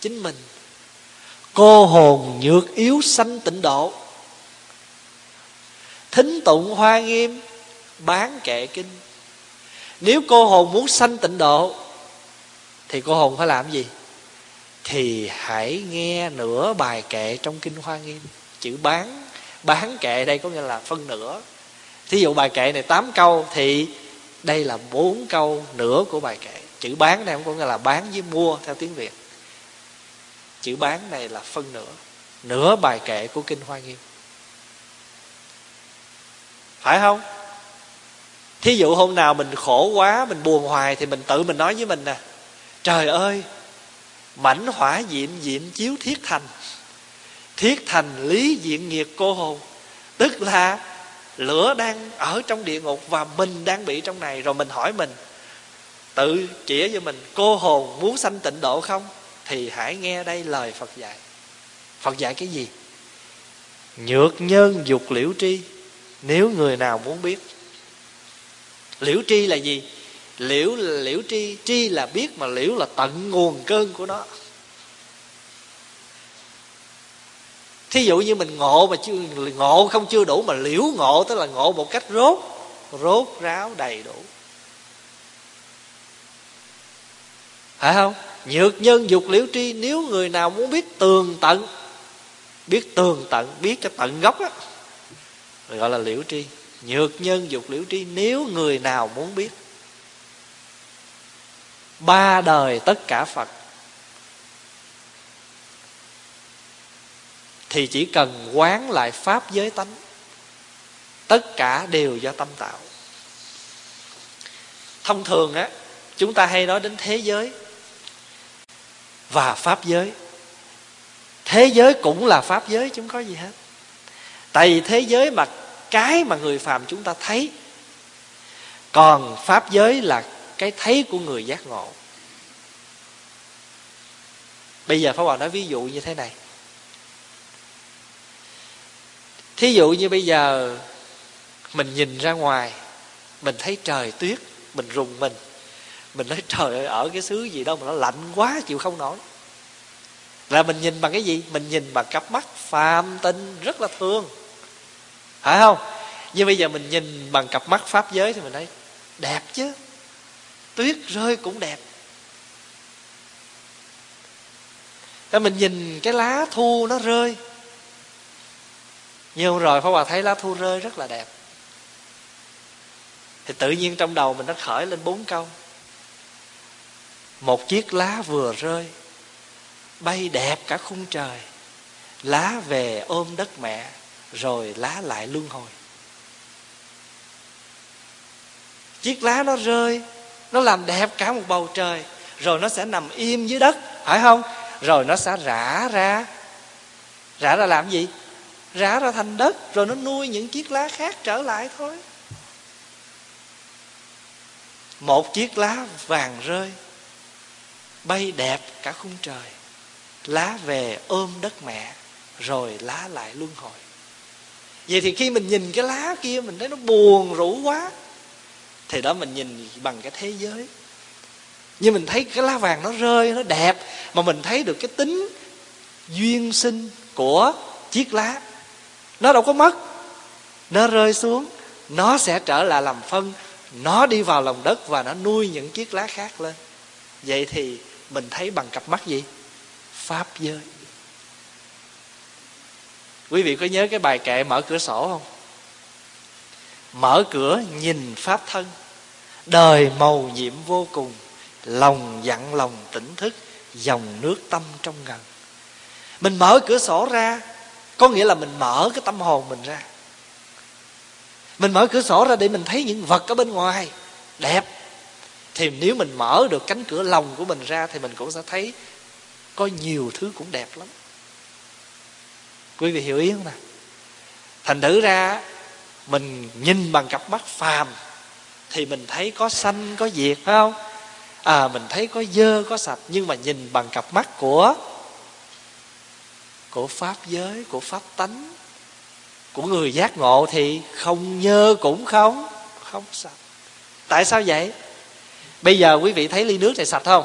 chính mình. Cô hồn nhược yếu sanh tịnh độ. Thính tụng hoa nghiêm, bán kệ kinh. Nếu cô hồn muốn sanh tịnh độ, thì cô hồn phải làm gì? Thì hãy nghe nửa bài kệ trong kinh hoa nghiêm. Chữ bán bán kệ đây có nghĩa là phân nửa. Thí dụ bài kệ này 8 câu thì đây là bốn câu nửa của bài kệ. Chữ bán này không có nghĩa là bán với mua theo tiếng việt. Chữ bán này là phân nửa. Nửa bài kệ của kinh hoa nghiêm. Phải không? Thí dụ hôm nào mình khổ quá, mình buồn hoài thì mình tự mình nói với mình nè. Trời ơi, mảnh hỏa diệm diệm chiếu thiết thành. Thiết thành lý diện nghiệt cô hồn. Tức là lửa đang ở trong địa ngục và mình đang bị trong này. Rồi mình hỏi mình, tự chỉ cho mình, cô hồn muốn sanh tịnh độ không? Thì hãy nghe đây lời phật dạy. Phật dạy cái gì? Nhược nhân dục liễu tri, nếu người nào muốn biết. Liễu tri là gì? Liễu liễu tri tri là biết mà liễu là tận nguồn cơn của nó. Thí dụ như mình ngộ mà chưa ngộ không chưa đủ mà liễu ngộ, tức là ngộ một cách rốt rốt ráo đầy đủ. Phải không? Nhược nhân dục liễu tri, nếu người nào muốn biết tường tận, biết tường tận, biết cho tận gốc á gọi là liễu tri. Nhược nhân dục liễu tri, nếu người nào muốn biết, ba đời tất cả phật thì chỉ cần quán lại pháp giới tánh. Tất cả đều do tâm tạo. Thông thường á, chúng ta hay nói đến thế giới và pháp giới. Thế giới cũng là pháp giới chúng có gì hết. Tại vì thế giới mà cái mà người phàm chúng ta thấy, còn pháp giới là cái thấy của người giác ngộ. Bây giờ pháp hòa nói ví dụ như thế này. Thí dụ như bây giờ mình nhìn ra ngoài, mình thấy trời tuyết, mình rùng mình mình nói, trời ơi, ở cái xứ gì đâu mà nó lạnh quá, chịu không nổi. Là mình nhìn bằng cái gì? Mình nhìn bằng cặp mắt phàm tinh rất là thương phải không? Nhưng bây giờ mình nhìn bằng cặp mắt pháp giới thì mình thấy đẹp chứ, tuyết rơi cũng đẹp. Thế mình nhìn cái lá thu nó rơi nhưng rồi Pháp Hòa thấy lá thu rơi rất là đẹp. Thì tự nhiên trong đầu mình nó khởi lên bốn câu. Một chiếc lá vừa rơi, Bay đẹp cả khung trời. Lá về ôm đất mẹ, Rồi lá lại luân hồi. Chiếc lá nó rơi, Nó làm đẹp cả một bầu trời, Rồi nó sẽ nằm im dưới đất, Phải không? Rồi nó sẽ rã ra. Rã ra làm gì? Rã ra thành đất, rồi nó nuôi những chiếc lá khác trở lại thôi. Một chiếc lá vàng rơi, bay đẹp cả khung trời. Lá về ôm đất mẹ, rồi lá lại luân hồi. Vậy thì khi mình nhìn cái lá kia, mình thấy nó buồn rũ quá. Thì đó mình nhìn bằng cái thế giới. Nhưng mình thấy cái lá vàng nó rơi, nó đẹp, mà mình thấy được cái tính duyên sinh của chiếc lá nó đâu có mất. Nó rơi xuống, nó sẽ trở lại làm phân. Nó đi vào lòng đất và nó nuôi những chiếc lá khác lên. Vậy thì mình thấy bằng cặp mắt gì? Pháp giới. Quý vị có nhớ cái bài kệ mở cửa sổ không? Mở cửa nhìn pháp thân. Đời màu nhiệm vô cùng. Lòng dặn lòng tỉnh thức. Dòng nước tâm trong gần mình mở cửa sổ ra có nghĩa là mình mở cái tâm hồn mình ra. Mình mở cửa sổ ra để mình thấy những vật ở bên ngoài đẹp. Thì nếu mình mở được cánh cửa lòng của mình ra thì mình cũng sẽ thấy có nhiều thứ cũng đẹp lắm. Quý vị hiểu ý không nè? thành thử ra, mình nhìn bằng cặp mắt phàm thì mình thấy có xanh, có diệt, phải không? À mình thấy có dơ, có sạch. Nhưng mà nhìn bằng cặp mắt của của pháp giới, của pháp tánh, của người giác ngộ thì không nhơ cũng không không sạch. Tại sao vậy? Bây giờ quý vị thấy ly nước này sạch không?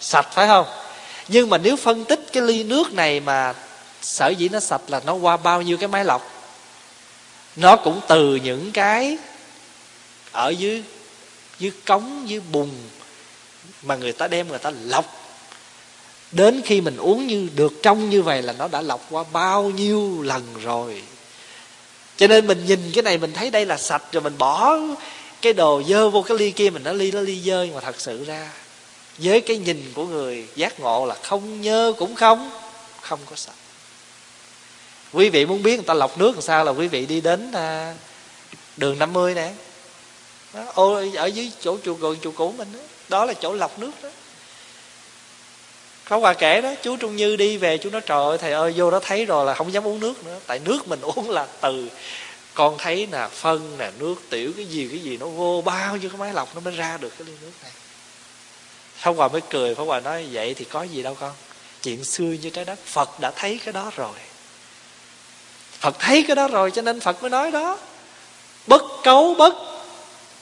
Sạch phải không? Nhưng mà nếu phân tích cái ly nước này mà sở dĩ nó sạch là nó qua bao nhiêu cái máy lọc? Nó cũng từ những cái ở dưới dưới cống, dưới bùn mà người ta đem, người ta lọc đến khi mình uống như được trong như vậy là nó đã lọc qua bao nhiêu lần rồi. Cho nên mình nhìn cái này mình thấy đây là sạch rồi mình bỏ cái đồ dơ vô cái ly kia mình nó ly nó ly dơ nhưng mà thật sự ra với cái nhìn của người giác ngộ là không nhơ cũng không không có sạch. Quý vị muốn biết người ta lọc nước làm sao là quý vị đi đến à, đường 50 nè. Đó, ở dưới chỗ chùa gần chùa cũ mình đó đó là chỗ lọc nước đó có qua kể đó, chú trung như đi về, chú nói, trời ơi, thầy ơi, vô đó thấy rồi là không dám uống nước nữa. Tại nước mình *laughs* uống là từ, con thấy nè, phân nè, nước tiểu, cái gì cái gì nó vô, bao nhiêu cái máy lọc nó mới ra được cái ly nước này. Pháp Hòa mới cười, Pháp Hòa nói, vậy thì có gì đâu con, Chuyện xưa như trái đất, Phật đã thấy cái đó rồi. Phật thấy cái đó rồi, cho nên Phật mới nói đó, Bất cấu, bất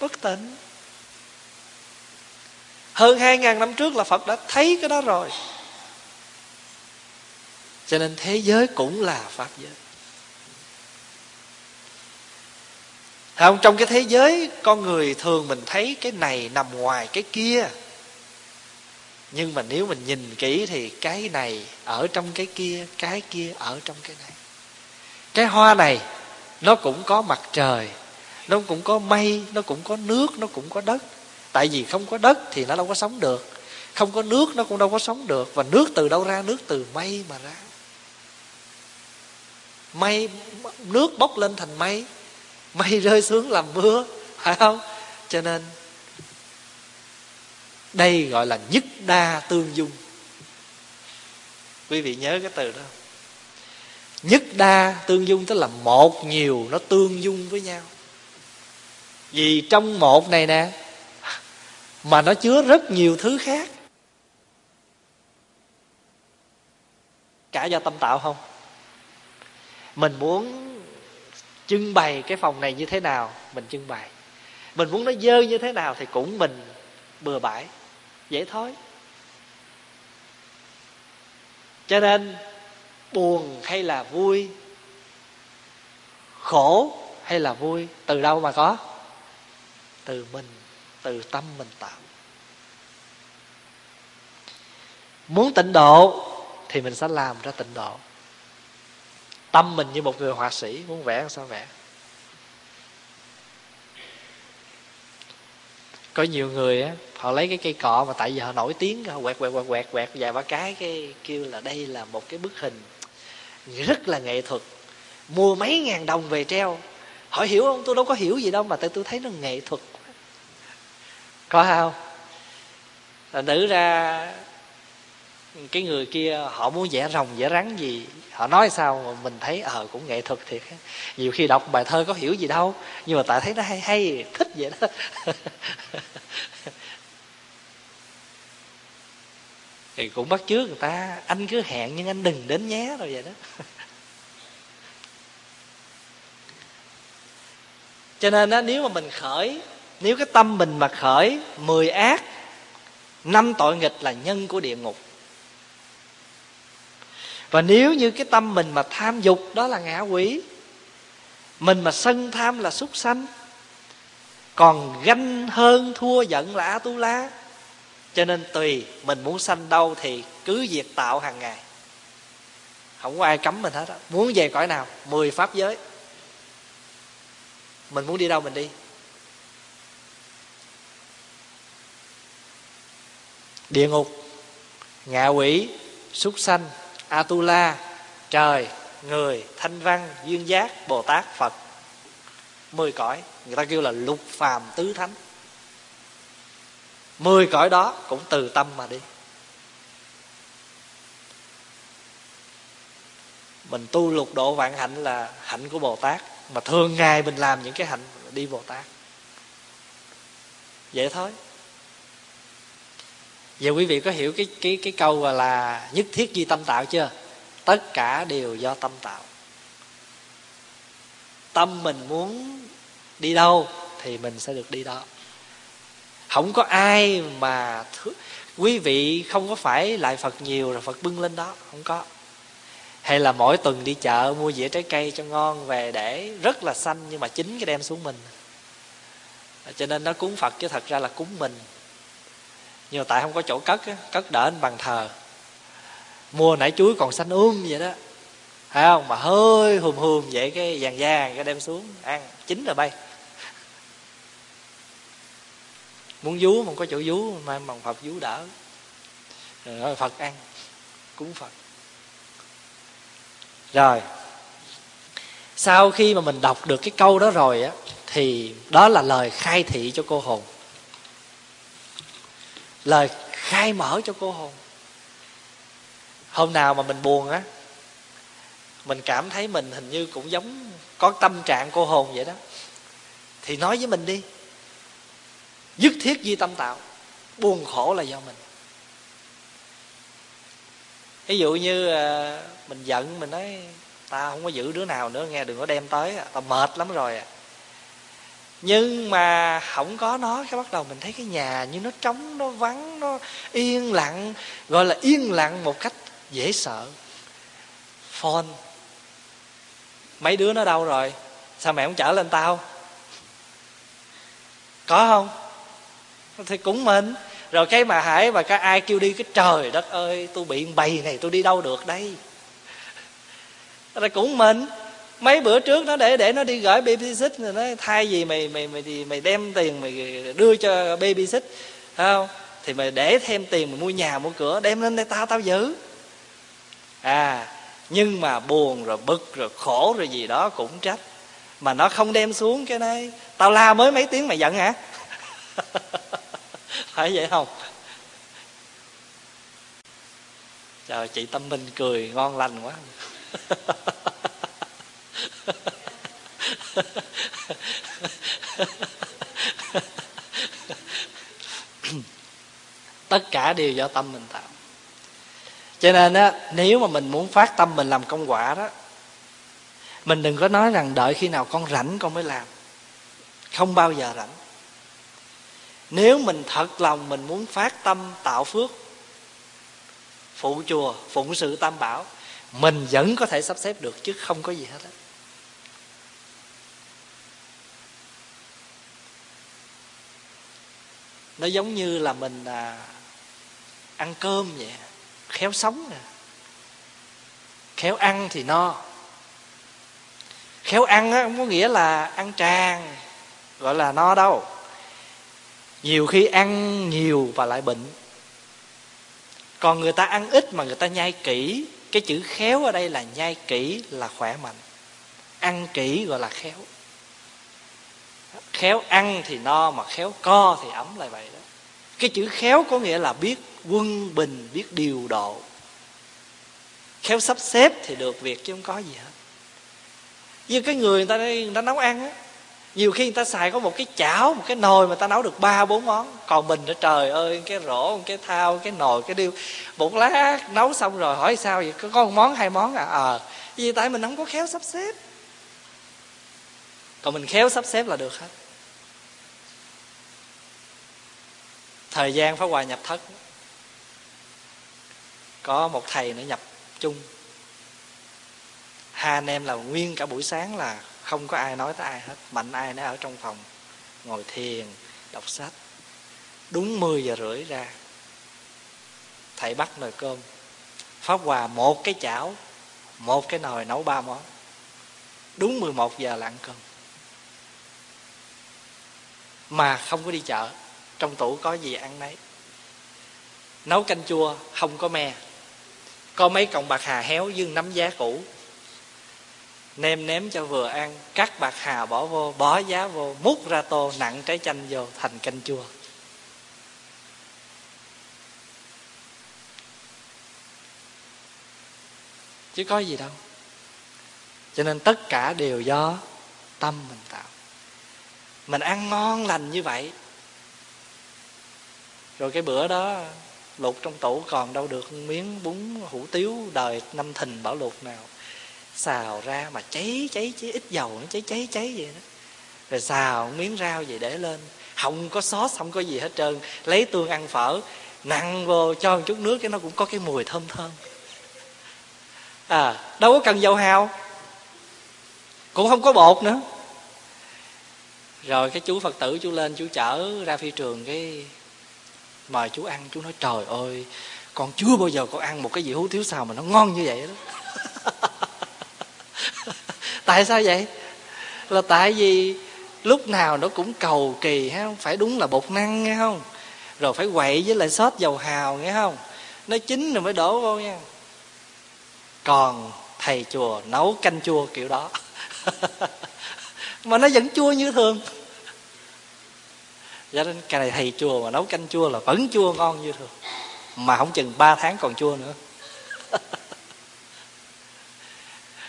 Bất tịnh. Hơn hai ngàn năm trước là phật đã thấy cái đó rồi cho nên thế giới cũng là pháp giới. Không? Trong cái thế giới con người thường mình thấy cái này nằm ngoài cái kia. Nhưng mà nếu mình nhìn kỹ thì cái này ở trong cái kia cái kia ở trong cái này. Cái hoa này, nó cũng có mặt trời, nó cũng có mây, nó cũng có nước, nó cũng có đất. Tại vì không có đất thì nó đâu có sống được. Không có nước, nó cũng đâu có sống được. Và nước từ đâu ra? Nước từ mây mà ra mây, nước bốc lên thành mây. Mây rơi xuống làm mưa, phải không? Cho nên, đây gọi là nhất đa tương dung. Quý vị nhớ cái từ đó. Nhất đa tương dung tức là một nhiều nó tương dung với nhau. Vì trong một này nè, mà nó chứa rất nhiều thứ khác. Cả do tâm tạo không? Mình muốn trưng bày cái phòng này như thế nào, mình trưng bày. Mình muốn nó dơ như thế nào thì cũng mình bừa bãi. Dễ thôi. Cho nên, buồn hay là vui, khổ hay là vui, từ đâu mà có? Từ mình, từ tâm mình tạo. Muốn tịnh độ thì mình sẽ làm ra tịnh độ tâm mình như một người họa sĩ, muốn vẽ sao vẽ? Có nhiều người á, họ lấy cái cây cọ mà tại vì họ nổi tiếng, họ quẹt quẹt quẹt quẹt quẹt vài ba cái cái kêu là đây là một cái bức hình rất là nghệ thuật. Mua mấy ngàn đồng về treo. Hỏi hiểu không? Tôi đâu có hiểu gì đâu mà tại tôi thấy nó nghệ thuật. Có không là nữ ra, cái người kia họ muốn vẽ rồng, vẽ rắn gì họ nói sao mà mình thấy ờ cũng nghệ thuật thiệt nhiều khi đọc bài thơ có hiểu gì đâu nhưng mà tại thấy nó hay hay thích vậy đó. *laughs* Thì cũng bắt chước người ta anh cứ hẹn nhưng anh đừng đến nhé rồi vậy đó. *laughs* Cho nên đó, nếu mà mình khởi nếu cái tâm mình mà khởi mười ác năm tội nghịch là nhân của địa ngục và nếu như cái tâm mình mà tham dục, đó là ngã quỷ. Mình mà sân tham là súc sanh. Còn ganh hơn, thua, giận là a tu la. Cho nên tùy mình muốn sanh đâu thì cứ việc tạo hàng ngày. Không có ai cấm mình hết á. Muốn về cõi nào? Mười pháp giới. Mình muốn đi đâu mình đi? Địa ngục, ngạ quỷ, súc sanh atula, trời, người, thanh văn, duyên giác, bồ tát, phật. Mười cõi, người ta kêu là lục phàm tứ thánh. Mười cõi đó cũng từ tâm mà đi. Mình tu lục độ vạn hạnh là hạnh của bồ tát, mà thường ngày mình làm những cái hạnh đi bồ tát. Vậy thôi giờ quý vị có hiểu cái cái cái câu gọi là nhất thiết duy tâm tạo chưa? Tất cả đều do tâm tạo. Tâm mình muốn đi đâu thì mình sẽ được đi đó. Không có ai mà th- quý vị không có phải lại phật nhiều rồi phật bưng lên đó, không có. Hay là mỗi tuần đi chợ mua dĩa trái cây cho ngon về để rất là xanh nhưng mà chính cái đem xuống mình. Cho nên nó cúng phật chứ thật ra là cúng mình nhưng mà tại không có chỗ cất á, cất đỡ anh bằng thờ. Mua nãy chuối còn xanh um vậy đó. Phải không? Mà hơi hùm hùm vậy cái vàng vàng cái đem xuống ăn chín rồi bay. Muốn vú không có chỗ vú mà bằng phật vú đỡ. Rồi phật ăn cúng phật. Rồi sau khi mà mình đọc được cái câu đó rồi á thì đó là lời khai thị cho cô hồn lời khai mở cho cô hồn hôm nào mà mình buồn á, mình cảm thấy mình hình như cũng giống, có tâm trạng cô hồn vậy đó. Thì nói với mình đi. Dứt thiết di tâm tạo, buồn khổ là do mình. Ví dụ như ờ, mình giận, mình nói, ta không có giữ đứa nào nữa, nghe đừng có đem tới à, tao mệt lắm rồi à nhưng mà không có nó, cái bắt đầu mình thấy cái nhà như nó trống, nó vắng, nó yên lặng, gọi là yên lặng một cách dễ sợ. Phone. Mấy đứa nó đâu rồi? Sao mẹ không chở lên tao? Có không? Thì cũng mình. Rồi cái mà hải và cái ai kêu đi, cái trời đất ơi, tôi bị bầy này tôi đi đâu được đây? Rồi cũng mình mấy bữa trước nó để để nó đi gửi baby xích rồi nó thay gì mày mày mày thì mày đem tiền mày đưa cho baby xích không? Thì mày để thêm tiền mày mua nhà, mua cửa, đem lên đây tao tao giữ. À nhưng mà buồn rồi, bực rồi, khổ rồi gì đó cũng trách. Mà nó không đem xuống cái này. Tao la mới mấy tiếng mày giận hả? *laughs* Phải vậy không? Trời chị tâm minh cười, ngon lành quá *laughs* tất cả đều do tâm mình tạo. Cho nên á nếu mà mình muốn phát tâm mình làm công quả đó mình đừng có nói rằng đợi khi nào con rảnh con mới làm. Không bao giờ rảnh. Nếu mình thật lòng mình muốn phát tâm tạo phước phụ chùa phụng sự tam bảo mình vẫn có thể sắp xếp được chứ không có gì hết á. Nó giống như là mình à, ăn cơm vậy, khéo sống nè. Khéo ăn thì no. Khéo ăn á, không có nghĩa là ăn tràn, gọi là no đâu. Nhiều khi ăn nhiều và lại bệnh. Còn người ta ăn ít mà người ta nhai kỹ, cái chữ khéo ở đây là nhai kỹ là khỏe mạnh. Ăn kỹ gọi là khéo. Khéo ăn thì no mà khéo co thì ấm lại vậy đó cái chữ khéo có nghĩa là biết quân bình biết điều độ. Khéo sắp xếp thì được việc chứ không có gì hết. Như cái người người ta người ta nấu ăn á nhiều khi người ta xài có một cái chảo một cái nồi mà ta nấu được ba bốn món. Còn mình nữa trời ơi cái rổ cái thao cái nồi cái điêu. Một lát nấu xong rồi hỏi sao vậy? Có một món hai món à? Ờ. À, vì tại mình không có khéo sắp xếp. Còn mình khéo sắp xếp là được hết. Thời gian pháp hòa nhập thất, có một thầy nữa nhập chung. Hai anh em là nguyên cả buổi sáng là không có ai nói tới ai hết, mạnh ai nó ở trong phòng, ngồi thiền, đọc sách. Đúng 10 giờ rưỡi ra, thầy bắt nồi cơm. Pháp hòa một cái chảo, một cái nồi nấu ba món. Đúng 11 giờ là ăn cơm. Mà không có đi chợ trong tủ có gì ăn nấy. Nấu canh chua, không có me. Có mấy cọng bạc hà héo dưng nắm giá cũ. Nêm nếm cho vừa ăn, cắt bạc hà bỏ vô, bỏ giá vô, múc ra tô nặng trái chanh vô thành canh chua. Chứ có gì đâu. Cho nên tất cả đều do tâm mình tạo. Mình ăn ngon lành như vậy rồi cái bữa đó lục trong tủ còn đâu được miếng bún hủ tiếu đời năm thìn bảo luộc nào. Xào ra mà cháy cháy cháy, ít dầu nó cháy cháy cháy vậy đó. Rồi xào miếng rau vậy để lên. Không có sót, không có gì hết trơn. Lấy tương ăn phở, nặng vô cho một chút nước, cái nó cũng có cái mùi thơm thơm. À đâu có cần dầu hào. Cũng không có bột nữa. Rồi cái chú phật tử, chú lên, chú chở ra phi trường cái mời chú ăn, chú nói, trời ơi, con chưa bao giờ con ăn một cái gì hú thiếu xào mà nó ngon như vậy đó. *laughs* Tại sao vậy? Là tại vì lúc nào nó cũng cầu kỳ ha phải đúng là bột năng, nghe không? Rồi phải quậy với lại sốt dầu hào, nghe không? Nó chín rồi mới đổ vô nha. Còn thầy chùa nấu canh chua kiểu đó. *laughs* Mà nó vẫn chua như thường cho đến cái này thầy chùa mà nấu canh chua là vẫn chua ngon như thường. Mà không chừng 3 tháng còn chua nữa. *laughs*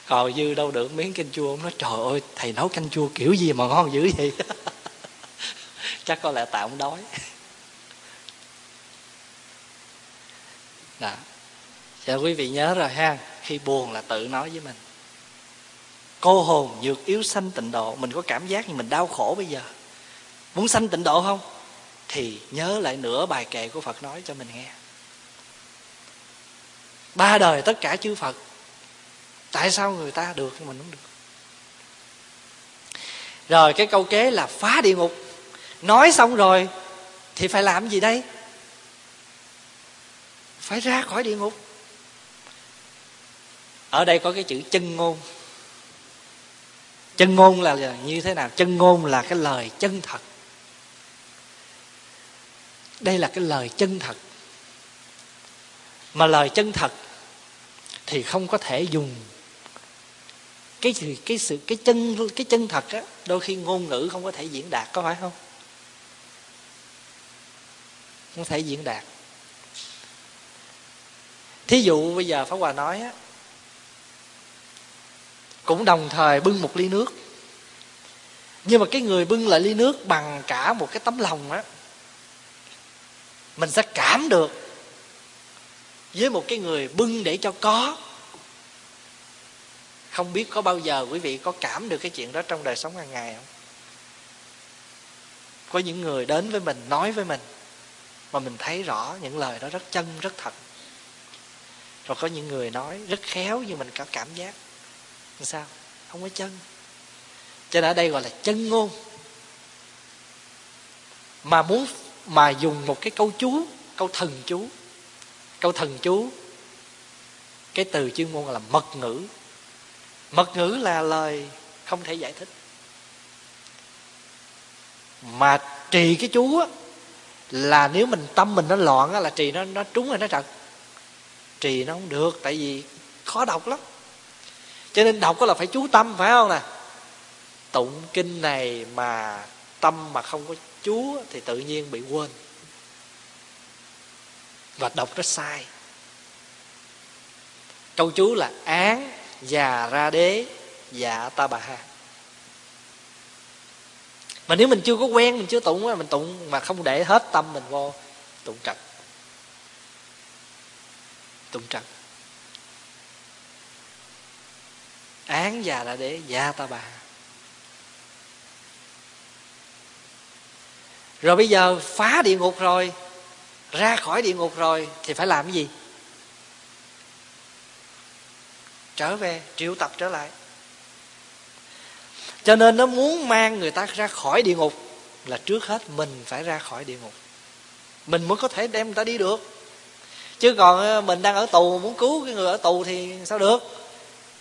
Còn dư đâu được miếng canh chua. Ông nói trời ơi, thầy nấu canh chua kiểu gì mà ngon dữ vậy? *laughs* Chắc có lẽ tạo ông đói. *laughs* Đó dạ quý vị nhớ rồi ha. Khi buồn là tự nói với mình. Cô hồn dược yếu sanh tịnh độ. Mình có cảm giác như mình đau khổ bây giờ muốn sanh tịnh độ không? Thì nhớ lại nửa bài kệ của phật nói cho mình nghe. Ba đời tất cả chư phật, tại sao người ta được nhưng mình không được? Rồi cái câu kế là phá địa ngục. Nói xong rồi thì phải làm gì đây? Phải ra khỏi địa ngục. Ở đây có cái chữ chân ngôn. Chân ngôn là như thế nào? Chân ngôn là cái lời chân thật đây là cái lời chân thật. Mà lời chân thật thì không có thể dùng cái sự cái sự, cái chân cái chân thật á, đôi khi ngôn ngữ không có thể diễn đạt, có phải không? Không thể diễn đạt. Thí dụ bây giờ pháp hòa nói á, cũng đồng thời bưng một ly nước. Nhưng mà cái người bưng lại ly nước bằng cả một cái tấm lòng á mình sẽ cảm được với một cái người bưng để cho có. Không biết có bao giờ quý vị có cảm được cái chuyện đó trong đời sống hàng ngày không? Có những người đến với mình, nói với mình, mà mình thấy rõ những lời đó rất chân, rất thật. Rồi có những người nói rất khéo nhưng mình có cảm giác. Làm sao? Không có chân. Cho nên ở đây gọi là chân ngôn. Mà muốn mà dùng một cái câu chú, câu thần chú. Câu thần chú, cái từ chuyên môn là mật ngữ. Mật ngữ là lời không thể giải thích. Mà trì cái chú á, là nếu mình tâm mình nó loạn á, là trì nó nó trúng rồi nó trật. Trì nó không được, tại vì khó đọc lắm. Cho nên đọc có là phải chú tâm, phải không nè? Tụng kinh này mà tâm mà không có chúa thì tự nhiên bị quên. Và đọc rất sai. Câu chú là án già ra đế dạ ta bà ha. Mà nếu mình chưa có quen, mình chưa tụng mình tụng mà không để hết tâm mình vô, tụng trật tụng trật án già ra đế dạ ta bà ha. Rồi bây giờ phá địa ngục rồi, ra khỏi địa ngục rồi, thì phải làm cái gì? Trở về, triệu tập trở lại. Cho nên nó muốn mang người ta ra khỏi địa ngục là trước hết mình phải ra khỏi địa ngục. Mình mới có thể đem người ta đi được. Chứ còn ờ, mình đang ở tù, muốn cứu cái người ở tù thì sao được?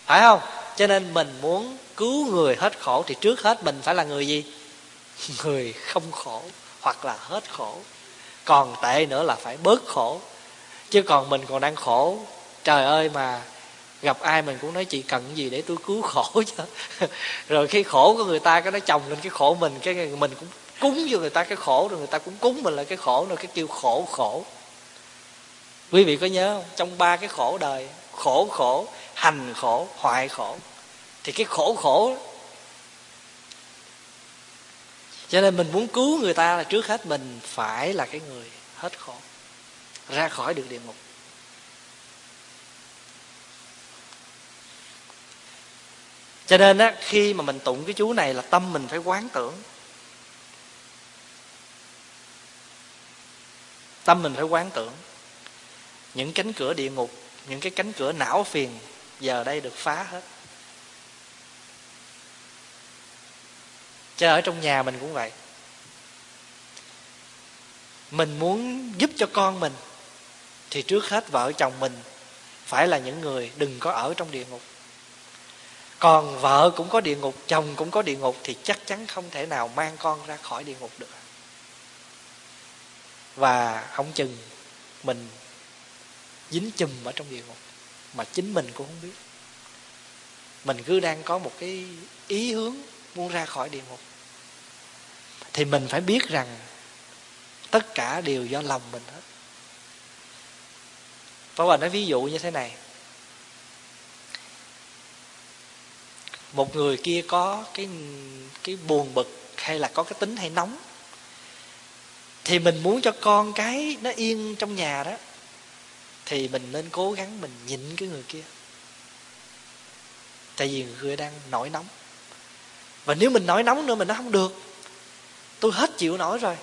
Phải không? Cho nên mình muốn cứu người hết khổ thì trước hết mình phải là người gì? *laughs* Người không khổ hoặc là hết khổ. Còn tệ nữa là phải bớt khổ. Chứ còn mình còn đang khổ, trời ơi mà gặp ai mình cũng nói chị cần gì để tôi cứu khổ *laughs* chứ. Rồi khi khổ của người ta, cái nó chồng lên cái khổ mình, cái mình cũng cúng cho người ta cái khổ, rồi người ta cũng cúng mình là cái khổ rồi cái kêu khổ khổ. Quý vị có nhớ không? Trong ba cái khổ đời, khổ khổ, hành khổ, hoại khổ, thì cái khổ khổ cho nên mình muốn cứu người ta là trước hết mình phải là cái người hết khổ, ra khỏi được địa ngục. Cho nên á, khi mà mình tụng cái chú này là tâm mình phải quán tưởng. Tâm mình phải quán tưởng. Những cánh cửa địa ngục, những cái cánh cửa não phiền giờ đây được phá hết. Cho ở trong nhà mình cũng vậy. Mình muốn giúp cho con mình, thì trước hết vợ chồng mình phải là những người đừng có ở trong địa ngục. Còn vợ cũng có địa ngục, chồng cũng có địa ngục, thì chắc chắn không thể nào mang con ra khỏi địa ngục được. Và không chừng mình dính chùm ở trong địa ngục, mà chính mình cũng không biết. Mình cứ đang có một cái ý hướng muốn ra khỏi địa ngục thì mình phải biết rằng tất cả đều do lòng mình hết. Pháp Hòa nói ví dụ như thế này. Một người kia có cái cái buồn bực hay là có cái tính hay nóng, Thì mình muốn cho con cái nó yên trong nhà đó, Thì mình nên cố gắng mình nhịn cái người kia. Tại vì người kia đang nổi nóng. Và nếu mình nổi nóng nữa, mình nó không được tôi hết chịu nổi rồi.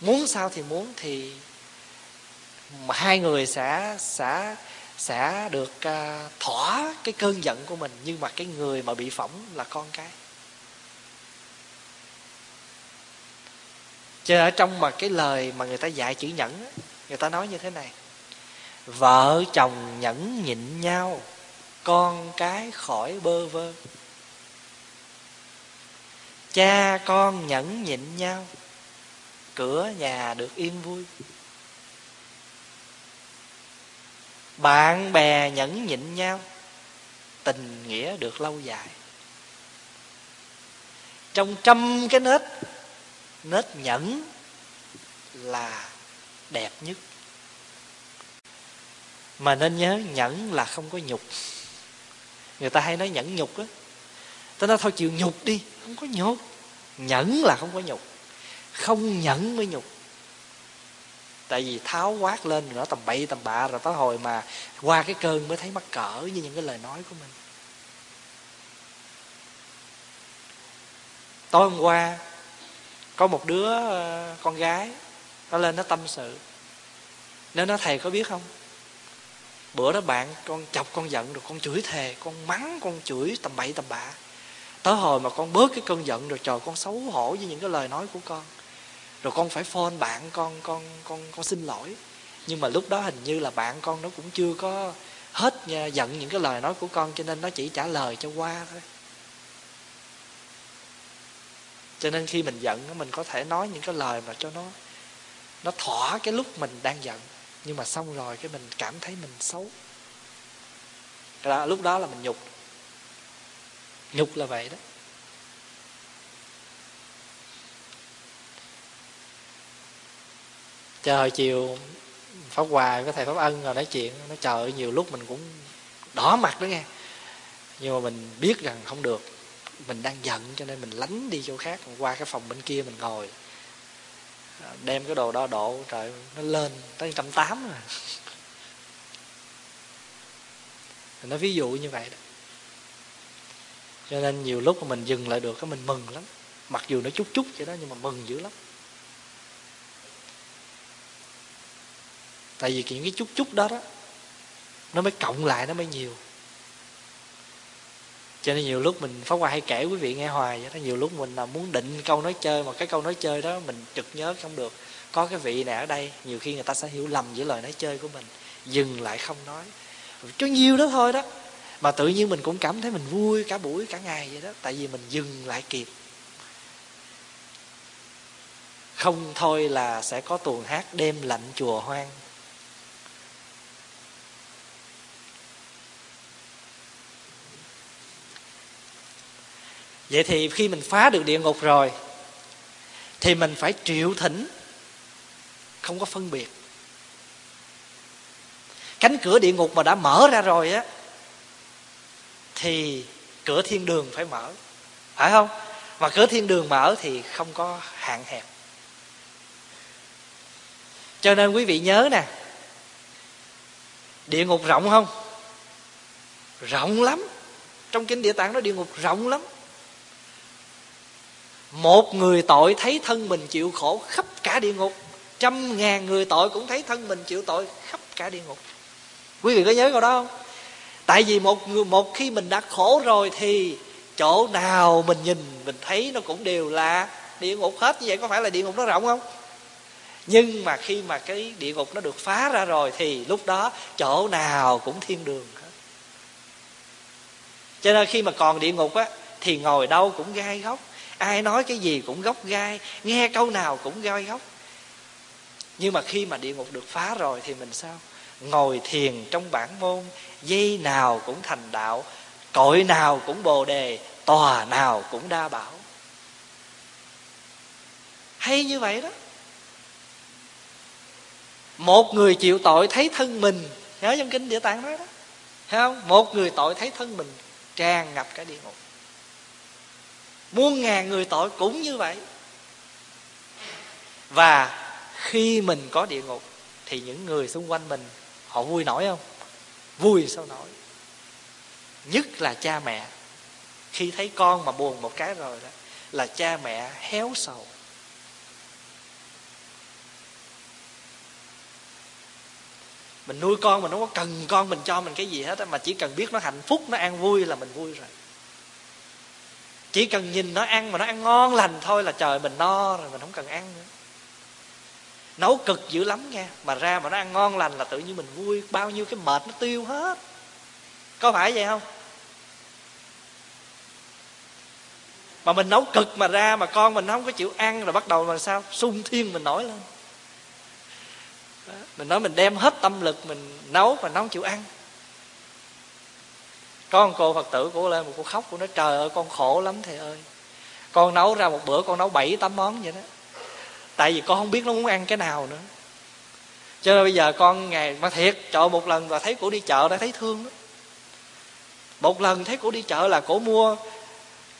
Muốn sao thì muốn thì mà hai người sẽ sẽ sẽ được uh, thỏa cái cơn giận của mình. Nhưng mà cái người mà bị phỏng là con cái. Cho ở trong mà cái lời mà người ta dạy chữ nhẫn người ta nói như thế này. Vợ chồng nhẫn nhịn nhau con cái khỏi bơ vơ cha con nhẫn nhịn nhau, cửa nhà được yên vui. Bạn bè nhẫn nhịn nhau, tình nghĩa được lâu dài. Trong trăm cái nết nết nhẫn là đẹp nhất. Mà nên nhớ nhẫn là không có nhục. Người ta hay nói nhẫn nhục á tôi nói thôi, chịu nhục đi. Không có nhục. Nhẫn là không có nhục. Không nhẫn mới nhục. Tại vì tháo quát lên rồi nó tầm bậy tầm bạ rồi tới hồi mà qua cái cơn mới thấy mắc cỡ như những cái lời nói của mình. Tối hôm qua, có một đứa ờ, con gái, nó lên nó tâm sự. Nên nó thầy có biết không? Bữa đó bạn con chọc con giận rồi, con chửi thề, con mắng, con chửi tầm bậy tầm bạ tới hồi mà con bớt cái cơn giận rồi trời con xấu hổ với những cái lời nói của con. Rồi con phải phone bạn con con con con xin lỗi. Nhưng mà lúc đó hình như là bạn con nó cũng chưa có hết nha, giận những cái lời nói của con cho nên nó chỉ trả lời cho qua thôi. Cho nên khi mình giận mình có thể nói những cái lời mà cho nó nó thỏa cái lúc mình đang giận. Nhưng mà xong rồi cái mình cảm thấy mình xấu. Đó, lúc đó là mình nhục nhục là vậy đó. Trời chiều pháp hòa với thầy pháp ân rồi nói chuyện nó trời nhiều lúc mình cũng đỏ mặt đó nghe. Nhưng mà mình biết rằng không được. Mình đang giận cho nên mình lánh đi chỗ khác qua cái phòng bên kia mình ngồi. À, đem cái đồ đo độ trời nó lên tới trăm tám rồi à. *laughs* nó ví dụ như vậy đó cho nên nhiều lúc mà mình dừng lại được cái mình mừng lắm. Mặc dù nó chút chút vậy đó, nhưng mà mừng dữ lắm. Tại vì những cái chút chút đó đó, nó mới cộng lại, nó mới nhiều. Cho nên nhiều lúc mình phá qua hay kể quý vị nghe hoài vậy đó, nhiều lúc mình là muốn định câu nói chơi mà cái câu nói chơi đó mình trực nhớ không được. Có cái vị này ở đây, nhiều khi người ta sẽ hiểu lầm giữa lời nói chơi của mình, dừng lại không nói. Cho nhiều đó thôi đó mà tự nhiên mình cũng cảm thấy mình vui cả buổi, cả ngày vậy đó. Tại vì mình dừng lại kịp. Không thôi là sẽ có tuồng hát đêm lạnh chùa hoang. Vậy thì khi mình phá được địa ngục rồi, thì mình phải triệu thỉnh. Không có phân biệt. Cánh cửa địa ngục mà đã mở ra rồi á thì cửa thiên đường phải mở. Phải không? Mà cửa thiên đường mở thì không có hạn hẹp. Cho nên quý vị nhớ nè, địa ngục rộng không? Rộng lắm. Trong kinh địa tạng nó địa ngục rộng lắm. Một người tội thấy thân mình chịu khổ khắp cả địa ngục. Trăm ngàn người tội cũng thấy thân mình chịu tội khắp cả địa ngục. Quý vị có nhớ câu đó không? Tại vì một người một khi mình đã khổ rồi thì chỗ nào mình nhìn, mình thấy nó cũng đều là địa ngục hết. Như vậy có phải là địa ngục nó rộng không? Nhưng mà khi mà cái địa ngục nó được phá ra rồi thì lúc đó chỗ nào cũng thiên đường hết. Cho nên khi mà còn địa ngục á, thì ngồi đâu cũng gai góc. Ai nói cái gì cũng gốc gai, nghe câu nào cũng gai góc. Nhưng mà khi mà địa ngục được phá rồi thì mình sao? Ngồi thiền trong bản môn dây nào cũng thành đạo cội nào cũng bồ đề, tòa nào cũng đa bảo. Hay như vậy đó. Một người chịu tội thấy thân mình, nhớ trong kinh địa tạng nói đó. Thấy không? Một người tội thấy thân mình, tràn ngập cả địa ngục. Muôn ngàn người tội cũng như vậy. Và khi mình có địa ngục, thì những người xung quanh mình, họ vui nổi không? Vui sao nổi. Nhất là cha mẹ. Khi thấy con mà buồn một cái rồi đó, là cha mẹ héo sầu. Mình nuôi con mình nó có cần con mình cho mình cái gì hết mà chỉ cần biết nó hạnh phúc, nó an vui là mình vui rồi. Chỉ cần nhìn nó ăn mà nó ăn ngon lành thôi là trời mình no rồi, mình không cần ăn nữa nấu cực dữ lắm nghe. Mà ra mà nó ăn ngon lành là tự nhiên mình vui. Bao nhiêu cái mệt nó tiêu hết. Có phải vậy không? Mà mình nấu cực mà ra mà con mình không có chịu ăn rồi bắt đầu làm sao? Sung thiên mình nổi lên. Mình nói mình đem hết tâm lực mình nấu mà nó không chịu ăn. Con cô phật tử của lên một cô khóc của nó trời ơi, con khổ lắm thầy ơi. Con nấu ra một bữa con nấu bảy tám món vậy đó tại vì con không biết nó muốn ăn cái nào nữa. Cho nên bây giờ con ngày, mà thiệt, chợ một lần và thấy cổ đi chợ đã thấy thương đó một lần thấy cổ đi chợ là cổ mua,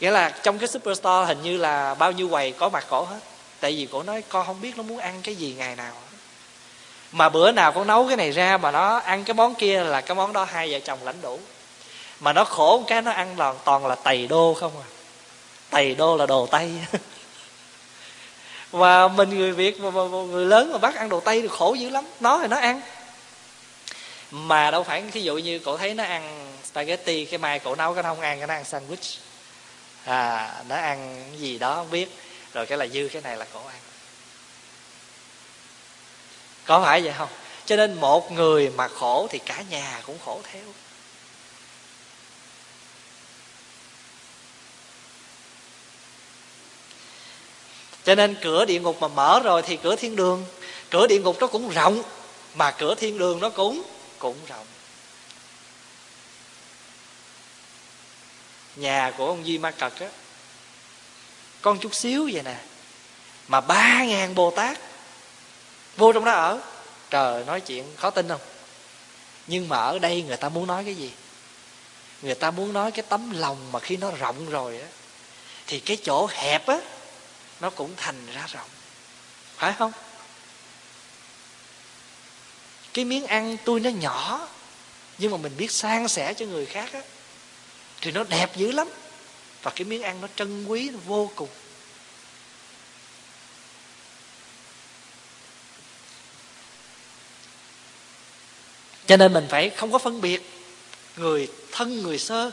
nghĩa là trong cái superstore hình như là bao nhiêu quầy có mặt cổ hết. Tại vì cổ nói con không biết nó muốn ăn cái gì ngày nào. Mà bữa nào con nấu cái này ra mà nó ăn cái món kia là cái món đó hai vợ chồng lãnh đủ. Mà nó khổ một cái nó ăn toàn toàn là tày đô không à. Tày đô là đồ tây. *laughs* và mình người việt mà, mà, mà người lớn mà bắt ăn đồ tây thì khổ dữ lắm. Nó thì nó ăn. Mà đâu phải thí dụ như cậu thấy nó ăn spaghetti cái mai cậu nấu cái nó không ăn cái nó ăn sandwich. À nó ăn gì đó không biết. Rồi cái là dư cái này là cậu ăn. Có phải vậy không? Cho nên một người mà khổ thì cả nhà cũng khổ theo. Cho nên cửa địa ngục mà mở rồi thì cửa thiên đường. Cửa địa ngục nó cũng rộng, mà cửa thiên đường nó cũng cũng rộng. Nhà của ông Di Ma Cật á, con chút xíu vậy nè, mà ba ngàn Bồ Tát vô trong đó ở. Trời nói chuyện khó tin không? Nhưng mà ở đây người ta muốn nói cái gì? Người ta muốn nói cái tấm lòng mà khi nó rộng rồi á, thì cái chỗ hẹp á nó cũng thành ra rộng. Phải không? Cái miếng ăn tôi nó nhỏ, nhưng mà mình biết san sẻ cho người khác á, thì nó đẹp dữ lắm. Và cái miếng ăn nó trân quý, nó vô cùng. Cho nên mình phải không có phân biệt người thân, người sơ.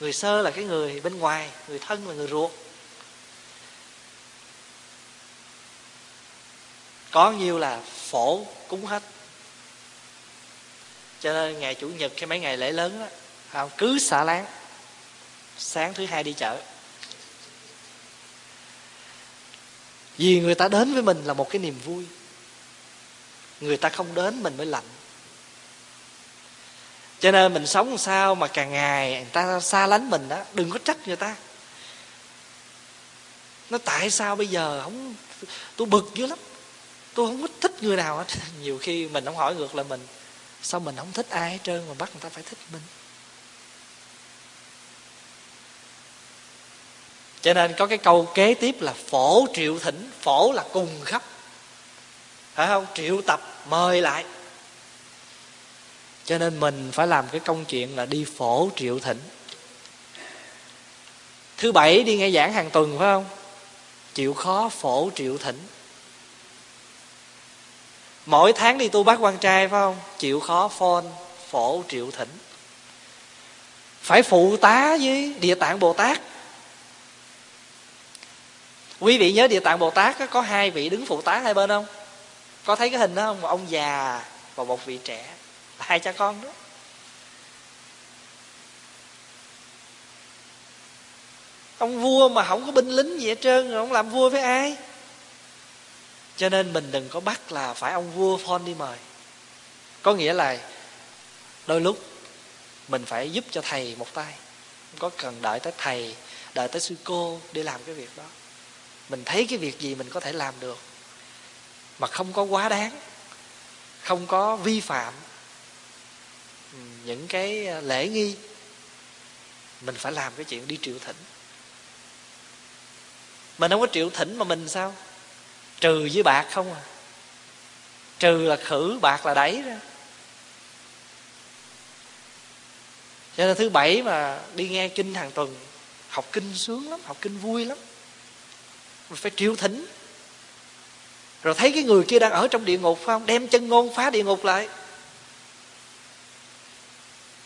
Người sơ là cái người bên ngoài, người thân là người ruột. Có nhiêu là phổ cúng hết. Cho nên ngày chủ nhật cái mấy ngày lễ lớn đó không? Cứ xả láng. Sáng thứ hai đi chợ. Vì người ta đến với mình là một cái niềm vui. Người ta không đến mình mới lạnh. Cho nên mình sống sao mà càng ngày người ta xa lánh mình đó đừng có trách người ta. Nó tại sao bây giờ không, tôi bực dữ lắm tôi không có thích người nào hết. *laughs* Nhiều khi mình không hỏi ngược là mình. Sao mình không thích ai hết trơn mà bắt người ta phải thích mình? Cho nên có cái câu kế tiếp là phổ triệu thỉnh, phổ là cùng khắp. Phải không? Triệu tập, mời lại. Cho nên mình phải làm cái công chuyện là đi phổ triệu thỉnh. Thứ bảy đi nghe giảng hàng tuần, phải không? Chịu khó phổ triệu thỉnh mỗi tháng đi tu bác quan trai, phải không? Chịu khó phone, phổ triệu thỉnh. Phải phụ tá với địa tạng bồ tát. Quý vị nhớ địa tạng bồ tát có hai vị đứng phụ tá hai bên không? Có thấy cái hình đó không? Một ông già và một vị trẻ. Hai cha con đó. Ông vua mà không có binh lính gì hết trơn rồi, ông làm vua với ai? Cho nên mình đừng có bắt là phải ông vua phone đi mời. Có nghĩa là đôi lúc mình phải giúp cho thầy một tay. Không có cần đợi tới thầy, đợi tới sư cô để làm cái việc đó. Mình thấy cái việc gì mình có thể làm được. Mà không có quá đáng, không có vi phạm những cái lễ nghi, mình phải làm cái chuyện đi triệu thỉnh. Mình không có triệu thỉnh mà mình sao? Trừ với bạc không à? Trừ là khử, bạc là đẩy ra cho nên thứ bảy mà đi nghe kinh hàng tuần, học kinh sướng lắm, học kinh vui lắm. Mình phải triệu thỉnh rồi thấy cái người kia đang ở trong địa ngục phải không? Đem chân ngôn phá địa ngục lại.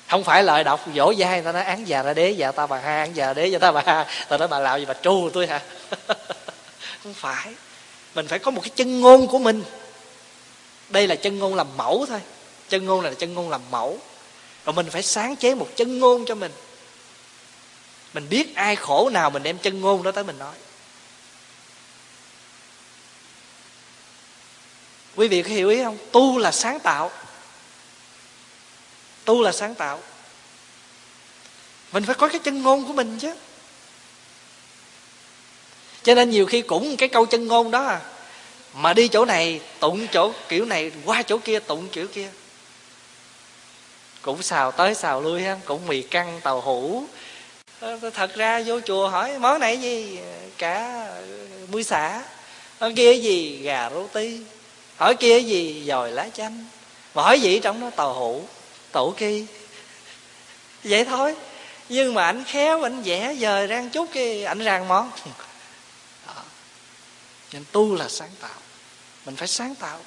Không phải lời đọc dỗ dai, người ta nói án già ra đế, già ta bà ha, án già đế, già ta bà ha. Ta nói bà lạo gì bà tru tôi hả? *laughs* Không phải mình phải có một cái chân ngôn của mình. Đây là chân ngôn làm mẫu thôi. Chân ngôn là chân ngôn làm mẫu. Rồi mình phải sáng chế một chân ngôn cho mình. Mình biết ai khổ nào mình đem chân ngôn đó tới mình nói. Quý vị có hiểu ý không? Tu là sáng tạo. Tu là sáng tạo. Mình phải có cái chân ngôn của mình chứ cho nên nhiều khi cũng cái câu chân ngôn đó à. Mà đi chỗ này, tụng chỗ kiểu này, qua chỗ kia, tụng kiểu kia. Cũng xào tới xào lui ha, cũng mì căng tàu hũ. Ờ, thật ra vô chùa hỏi, món này gì? Cả muối xả. Ở kia gì? Gà rô ti hỏi, kia gì? Dòi lá chanh. Mà hỏi gì trong đó tàu hũ, tổ ki. *laughs* Vậy thôi. Nhưng mà anh khéo anh vẽ dời ra chút cái anh rang món nên tu là sáng tạo. Mình phải sáng tạo.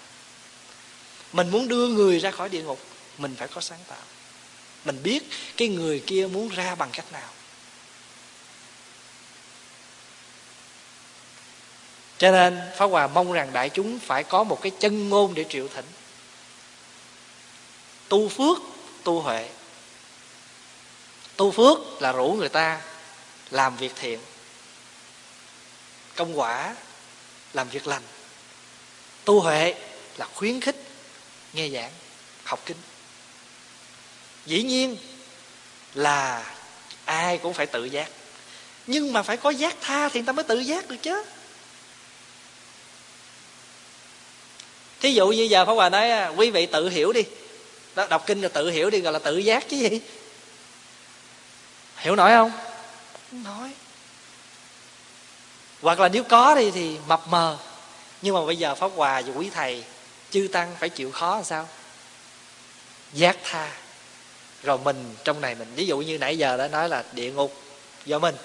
Mình muốn đưa người ra khỏi địa ngục, mình phải có sáng tạo. Mình biết cái người kia muốn ra bằng cách nào. Cho nên, pháp hòa mong rằng đại chúng phải có một cái chân ngôn để triệu thỉnh. Tu phước, tu huệ. Tu phước là rủ người ta làm việc thiện. Công quả làm việc lành. Tu huệ là khuyến khích nghe giảng học kinh dĩ nhiên là ai cũng phải tự giác. Nhưng mà phải có giác tha thì người ta mới tự giác được chứ. Thí dụ như giờ pháp hòa nói à, quý vị tự hiểu đi. Đó, đọc kinh là tự hiểu đi gọi là tự giác chứ gì. Hiểu nổi không? Nói hoặc là nếu có đi thì mập mờ. Nhưng mà bây giờ pháp hòa và quý thầy, chư tăng phải chịu khó làm sao? Giác tha. Rồi mình, trong này mình, ví dụ như nãy giờ đã nói là địa ngục do mình.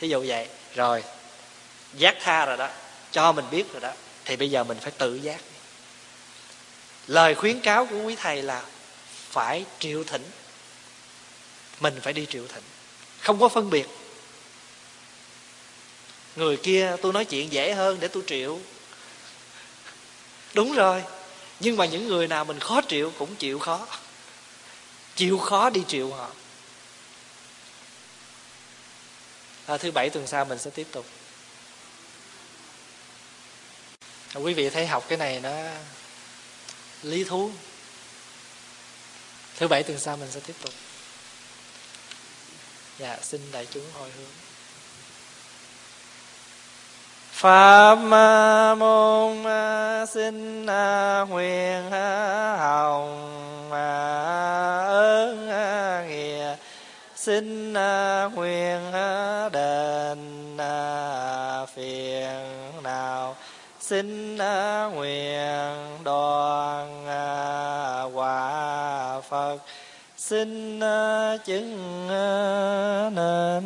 Thí dụ vậy. Rồi, giác tha rồi đó. Cho mình biết rồi đó. Thì bây giờ mình phải tự giác. Lời khuyến cáo của quý thầy là phải triệu thỉnh. Mình phải đi triệu thỉnh. Không có phân biệt người kia tôi nói chuyện dễ hơn để tôi triệu. Đúng rồi nhưng mà những người nào mình khó chịu cũng chịu khó. Chịu khó đi chịu họ. À, thứ bảy tuần sau mình sẽ tiếp tục. À, quý vị thấy học cái này nó lý thú. Thứ bảy tuần sau mình sẽ tiếp tục. Dạ xin đại chúng hồi hướng. Pháp môn xin huyền hồng ơn nghĩa xin huyền đền phiền nào xin nguyện đoàn quả Phật xin chứng nên